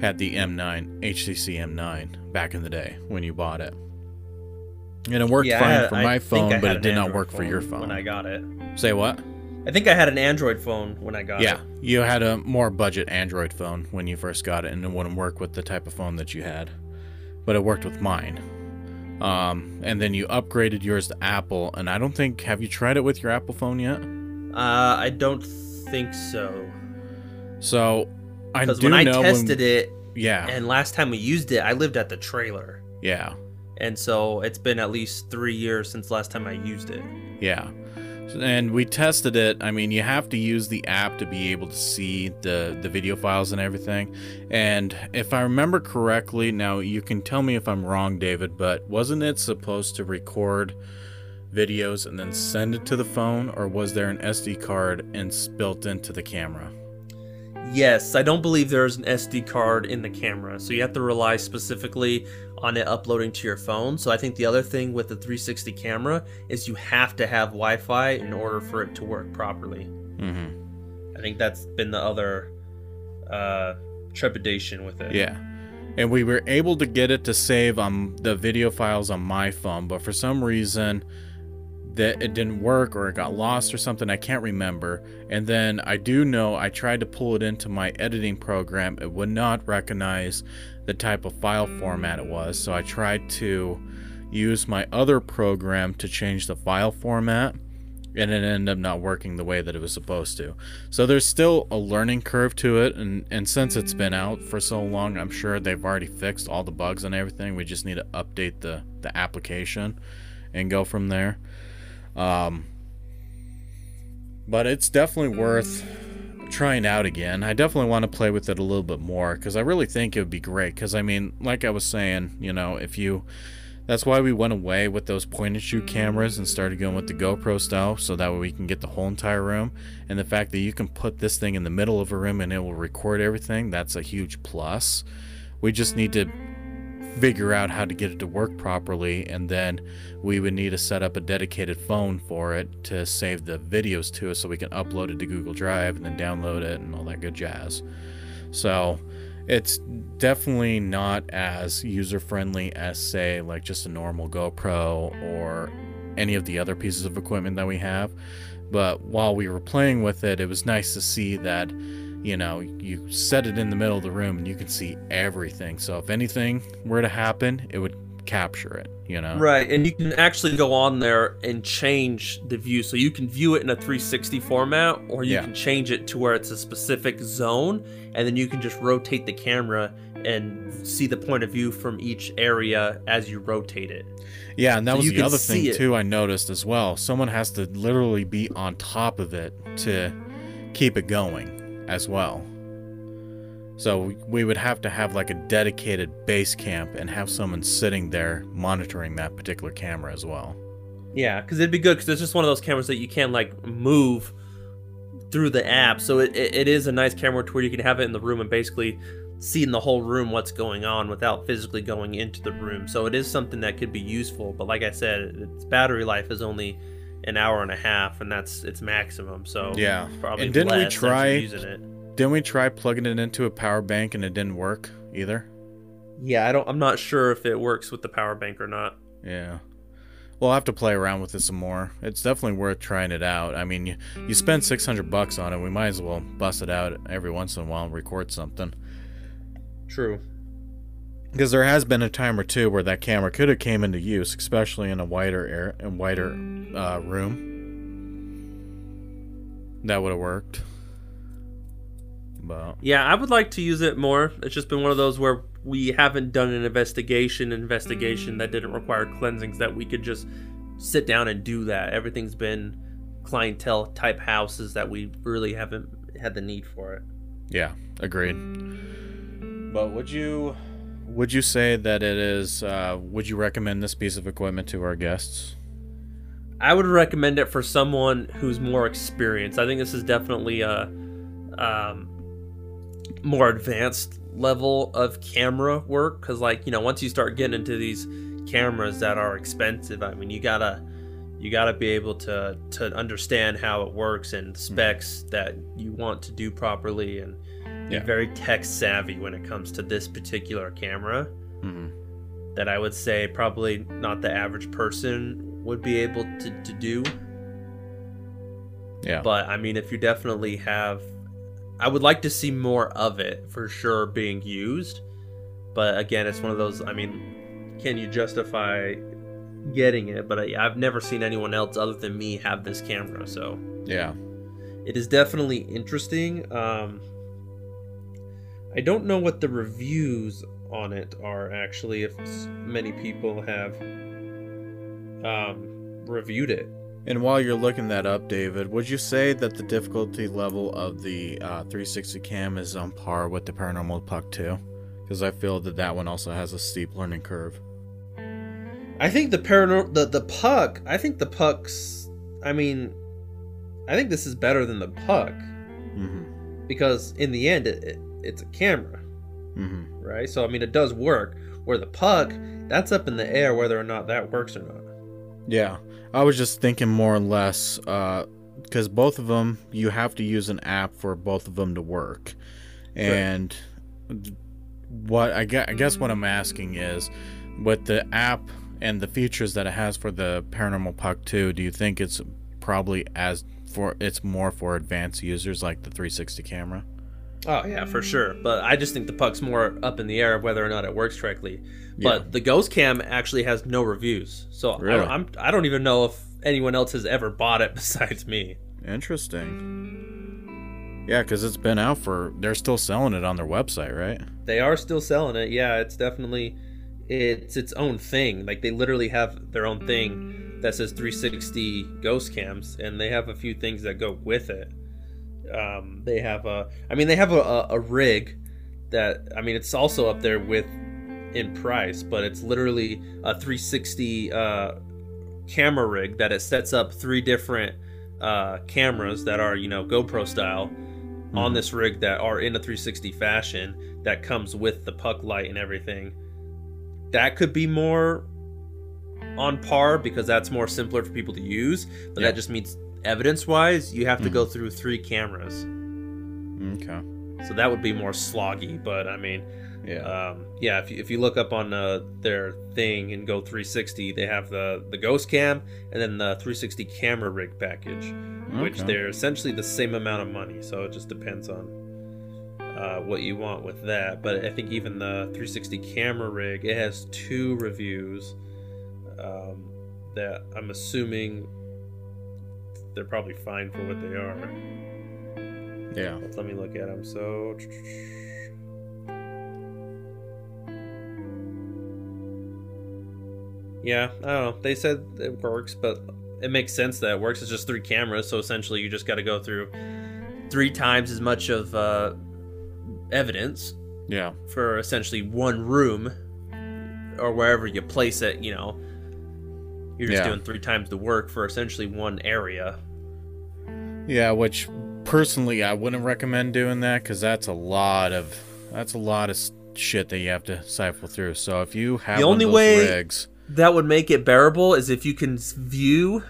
had the M9 HTC M9 back in the day when you bought it, and it worked Yeah, fine had- for my I phone, but it did not work for your phone. when I got it. Say what? I think I had an Android phone when I got Yeah, it. Yeah, you had a more budget Android phone when you first got it, and it wouldn't work with the type of phone that you had, but it worked with mine. Um, and then you upgraded yours to Apple, and I don't think have you tried it with your Apple phone yet? Uh, I don't think so. So Because when I know tested when, it, yeah, and last time we used it, I lived at the trailer, yeah, and so it's been at least three years since last time I used it. yeah. And we tested it. I mean, you have to use the app to be able to see the the video files and everything. And if I remember correctly, now you can tell me if I'm wrong, David, but wasn't it supposed to record videos and then send it to the phone, or was there an SD card and built into the camera? Yes, I don't believe there's an SD card in the camera, so you have to rely specifically on it uploading to your phone. So I think the other thing with the 360 camera is you have to have Wi-Fi in order for it to work properly. Mm-hmm. I think that's been the other uh, trepidation with it. Yeah. And we were able to get it to save on the video files on my phone, but for some reason that it didn't work or it got lost or something, I can't remember. And then I do know I tried to pull it into my editing program. It would not recognize the type of file format it was. So I tried to use my other program to change the file format and it ended up not working the way that it was supposed to. So there's still a learning curve to it, and, and since it's been out for so long, I'm sure they've already fixed all the bugs and everything. We just need to update the, the application and go from there. Um, but it's definitely worth trying out again. I definitely want to play with it a little bit more because I really think it would be great. Because I mean, like I was saying, you know, if you that's why we went away with those point and shoot cameras and started going with the GoPro style so that way we can get the whole entire room. And the fact that you can put this thing in the middle of a room and it will record everything, that's a huge plus. We just need to figure out how to get it to work properly and then we would need to set up a dedicated phone for it to save the videos to us so we can upload it to Google Drive and then download it and all that good jazz. So it's definitely not as user friendly as say like just a normal GoPro or any of the other pieces of equipment that we have. But while we were playing with it, it was nice to see that you know, you set it in the middle of the room and you can see everything. So if anything were to happen, it would capture it, you know? Right, and you can actually go on there and change the view. So you can view it in a 360 format, or you Yeah. can change it to where it's a specific zone, and then you can just rotate the camera and see the point of view from each area as you rotate it. Yeah, and that So was the other thing it. too I noticed as well. Someone has to literally be on top of it to keep it going as well. So we- would have to have like a dedicated base camp and have someone sitting there monitoring that particular camera as well. Yeah, because it'd be good because it's just one of those cameras that you can like move through the app. So it, it, it is a nice camera to where you can have it in the room and basically see in the whole room what's going on without physically going into the room. So it is something that could be useful. But like I said, its battery life is only an hour and a half, and that's its maximum. So Yeah. probably And didn't we try- using it? Didn't we try plugging it into a power bank and it didn't work either? Yeah, I don't. I'm not sure if it works with the power bank or not. Yeah. We'll have to play around with it some more. It's definitely worth trying it out. I mean, you, you spend 600 bucks on it, we might as well bust it out every once in a while and record something. True. Because there has been a time or two where that camera could have came into use, especially in a wider air and wider uh, room. That would have worked. But Yeah, I would like to use it more. It's just been one of those where we haven't done an investigation investigation that didn't require cleansings that we could just sit down and do that. Everything's been clientele type houses that we really haven't had the need for it. yeah, agreed. But would you would you say that it is? Uh, would you recommend this piece of equipment to our guests? I would recommend it for someone who's more experienced. I think this is definitely a um, more advanced level of camera work because, like, you know, once you start getting into these cameras that are expensive, I mean, you gotta you gotta be able to to understand how it works and specs that you want to do properly and Yeah. very tech savvy when it comes to this particular camera hmm that I would say probably not the average person would be able to, to do. Yeah. But I mean, if you definitely have, I would like to see more of it for sure being used. But again, it's one of those, I mean, can you justify getting it? But I, I've never seen anyone else other than me have this camera. So yeah. it is definitely interesting. Um, I don't know what the reviews on it are actually, if many people have um, reviewed it. And while you're looking that up, David, would you say that the difficulty level of the uh, 360 cam is on par with the Paranormal Puck 2? Because I feel that that one also has a steep learning curve. I think the paranormal, the the puck. I think the pucks. I mean, I think this is better than the puck Mm-hmm. because in the end, it, it, it's a camera, Mm-hmm. right? So I mean, it does work. Where the puck, that's up in the air whether or not that works or not. Yeah, I was just thinking more or less, because both of them, you have to use an app for both of them to work. And what I guess, I guess what I'm asking is, with the app and the features that it has for the Paranormal Puck 2, do you think it's probably as for it's more for advanced users like the 360 camera? Oh yeah, for sure. But I just think the puck's more up in the air of whether or not it works correctly. But Yeah. the Ghost Cam actually has no reviews, so Really? I, I'm I don't even know if anyone else has ever bought it besides me. Interesting. Yeah, because it's been out for. They're still selling it on their website, right? They are still selling it. Yeah, it's definitely it's its own thing. Like they literally have their own thing that says 360 Ghost Cams, and they have a few things that go with it. Um, they have a, I mean, they have a, a, a rig that I mean, it's also up there with in price, but it's literally a 360 uh, camera rig that it sets up three different uh, cameras that are you know GoPro style on Mhm. this rig that are in a 360 fashion that comes with the puck light and everything. that could be more on par because that's more simpler for people to use. But Yeah. that just means evidence wise, you have to go through three cameras. Okay. So that would be more sloggy. But I mean, Yeah. um, yeah, if you, if you look up on uh, their thing and go 360, they have the the Ghost Cam and then the 360 camera rig package, which they're essentially the same amount of money. So it just depends on uh, what you want with that. But I think even the 360 camera rig, it has two reviews um, that I'm assuming they're probably fine for what they are. yeah. Let's let me look at them. So. Yeah, I don't know. They said it works, but it makes sense that it works. It's just three cameras, so essentially you just got to go through three times as much of uh, evidence Yeah. for essentially one room or wherever you place it. You know, you're just Yeah. doing three times the work for essentially one area. Yeah, which personally I wouldn't recommend doing that because that's a lot of that's a lot of shit that you have to cipher through. So if you have The only way- rigs, that would make it bearable is if you can view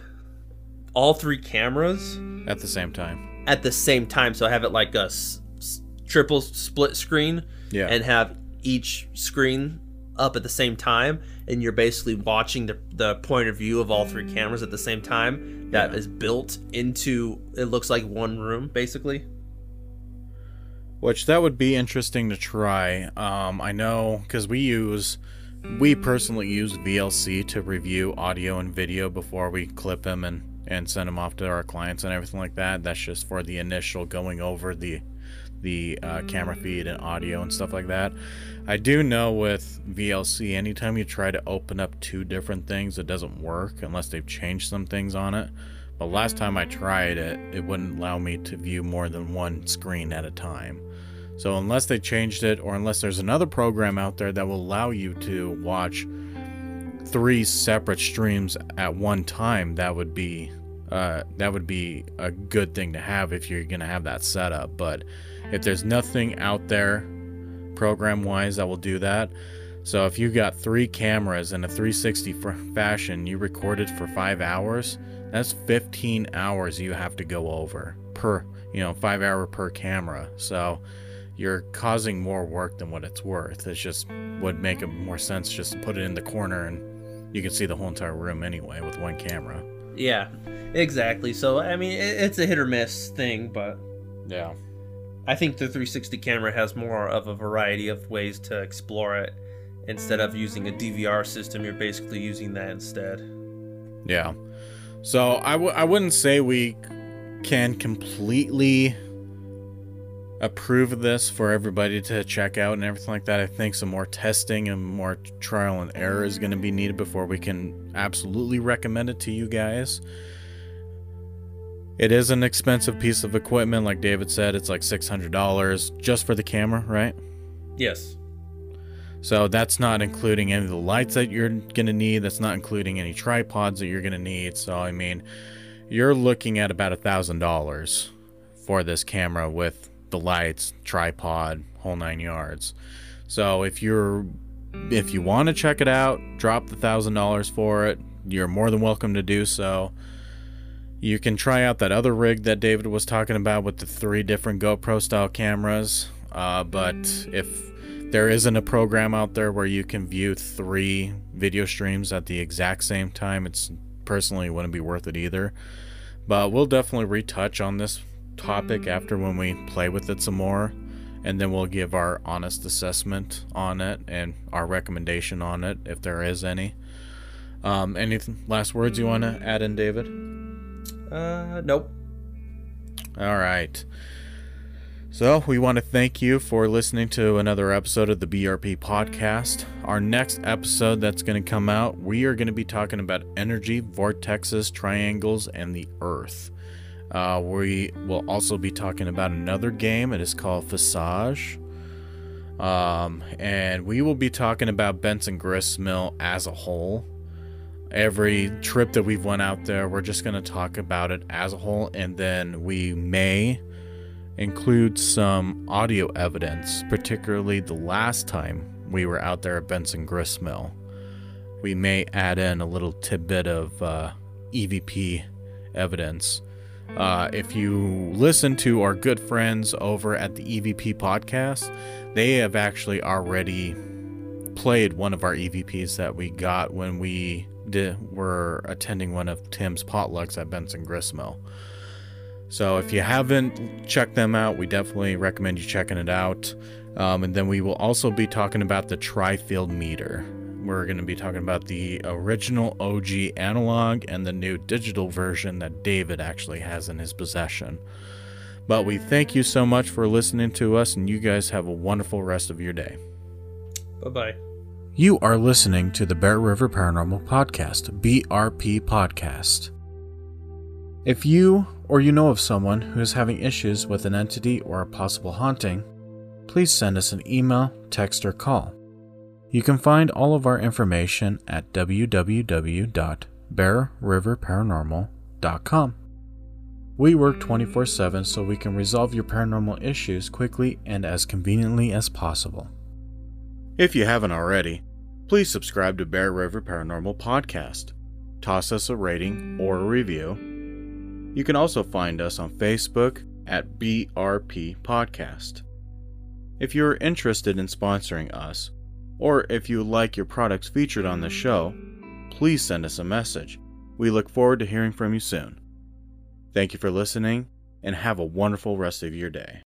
all three cameras at the same time, at the same time so have it like a s- s- triple split screen yeah, and have each screen up at the same time and you're basically watching the, the point of view of all three cameras at the same time That is Yeah. built into it looks like one room basically which that would be interesting to try. Um, I know because we use, we personally use VLC to review audio and video before we clip them and and send them off to our clients and everything like that. That's just for the initial going over the the uh, camera feed and audio and stuff like that. I do know with VLC, anytime you try to open up two different things, it doesn't work unless they've changed some things on it. But last time I tried it, it wouldn't allow me to view more than one screen at a time. So unless they changed it, or unless there's another program out there that will allow you to watch three separate streams at one time, that would be uh, that would be a good thing to have if you're gonna have that setup. But if there's nothing out there program wise that will do that, so if you got three cameras in a 360 for fashion, you recorded for five hours. That's 15 hours you have to go over per, you know, five hour per camera. So you're causing more work than what it's worth. It's just would make it more sense just to put it in the corner and you can see the whole entire room anyway with one camera. yeah exactly so i mean it's a hit or miss thing but Yeah. I think the 360 camera has more of a variety of ways to explore it instead of using a dvr system you're basically using that instead Yeah. So I w- I wouldn't say we can completely approve of this for everybody to check out and everything like that. I think some more testing and more trial and error is going to be needed before we can absolutely recommend it to you guys. It is an expensive piece of equipment, like David said. It's like $600 just for the camera, right? yes So that's not including any of the lights that you're going to need. That's not including any tripods that you're going to need. So, I mean, you're looking at about a $1,000 for this camera with the lights, tripod, whole nine yards. So, if you're if you want to check it out, drop the $1,000 for it. You're more than welcome to do so. You can try out that other rig that David was talking about with the three different GoPro style cameras. Uh, but if there isn't a program out there where you can view three video streams at the exact same time, it's personally wouldn't be worth it either. But we'll definitely retouch on this topic after when we play with it some more. And then we'll give our honest assessment on it and our recommendation on it if there is any. Um, any last words you want to add in, David? Uh nope All right. So, we want to thank you for listening to another episode of the BRP podcast. Our next episode that's going to come out, we are going to be talking about energy, vortexes, triangles, and the Earth. Uh, we will also be talking about another game. It is called Visage. Um, and we will be talking about Benson Gristmill as a whole every trip that we've went out there we're just going to talk about it as a whole and then we may include some audio evidence particularly the last time we were out there at Benson Grist Mill. We may add in a little tidbit of uh, EVP evidence. Uh, if you listen to our good friends over at the EVP podcast, they have actually already played one of our EVPs that we got when we did, were attending one of Tim's potlucks at Benson Gristmill. So if you haven't checked them out, we definitely recommend you checking it out. Um, and then we will also be talking about the tri-field meter. We're going to be talking about the original OG analog and the new digital version that David actually has in his possession. But we thank you so much for listening to us, and you guys have a wonderful rest of your day. Bye bye. You are listening to the Bear River Paranormal Podcast, BRP Podcast. If you or you know of someone who is having issues with an entity or a possible haunting, please send us an email, text, or call. You can find all of our information at www.bearriverparanormal.com. We work 24 7 so we can resolve your paranormal issues quickly and as conveniently as possible. If you haven't already, please subscribe to Bear River Paranormal Podcast. Toss us a rating or a review. You can also find us on Facebook at BRP Podcast. If you're interested in sponsoring us, or if you like your products featured on the show, please send us a message. We look forward to hearing from you soon. Thank you for listening, and have a wonderful rest of your day.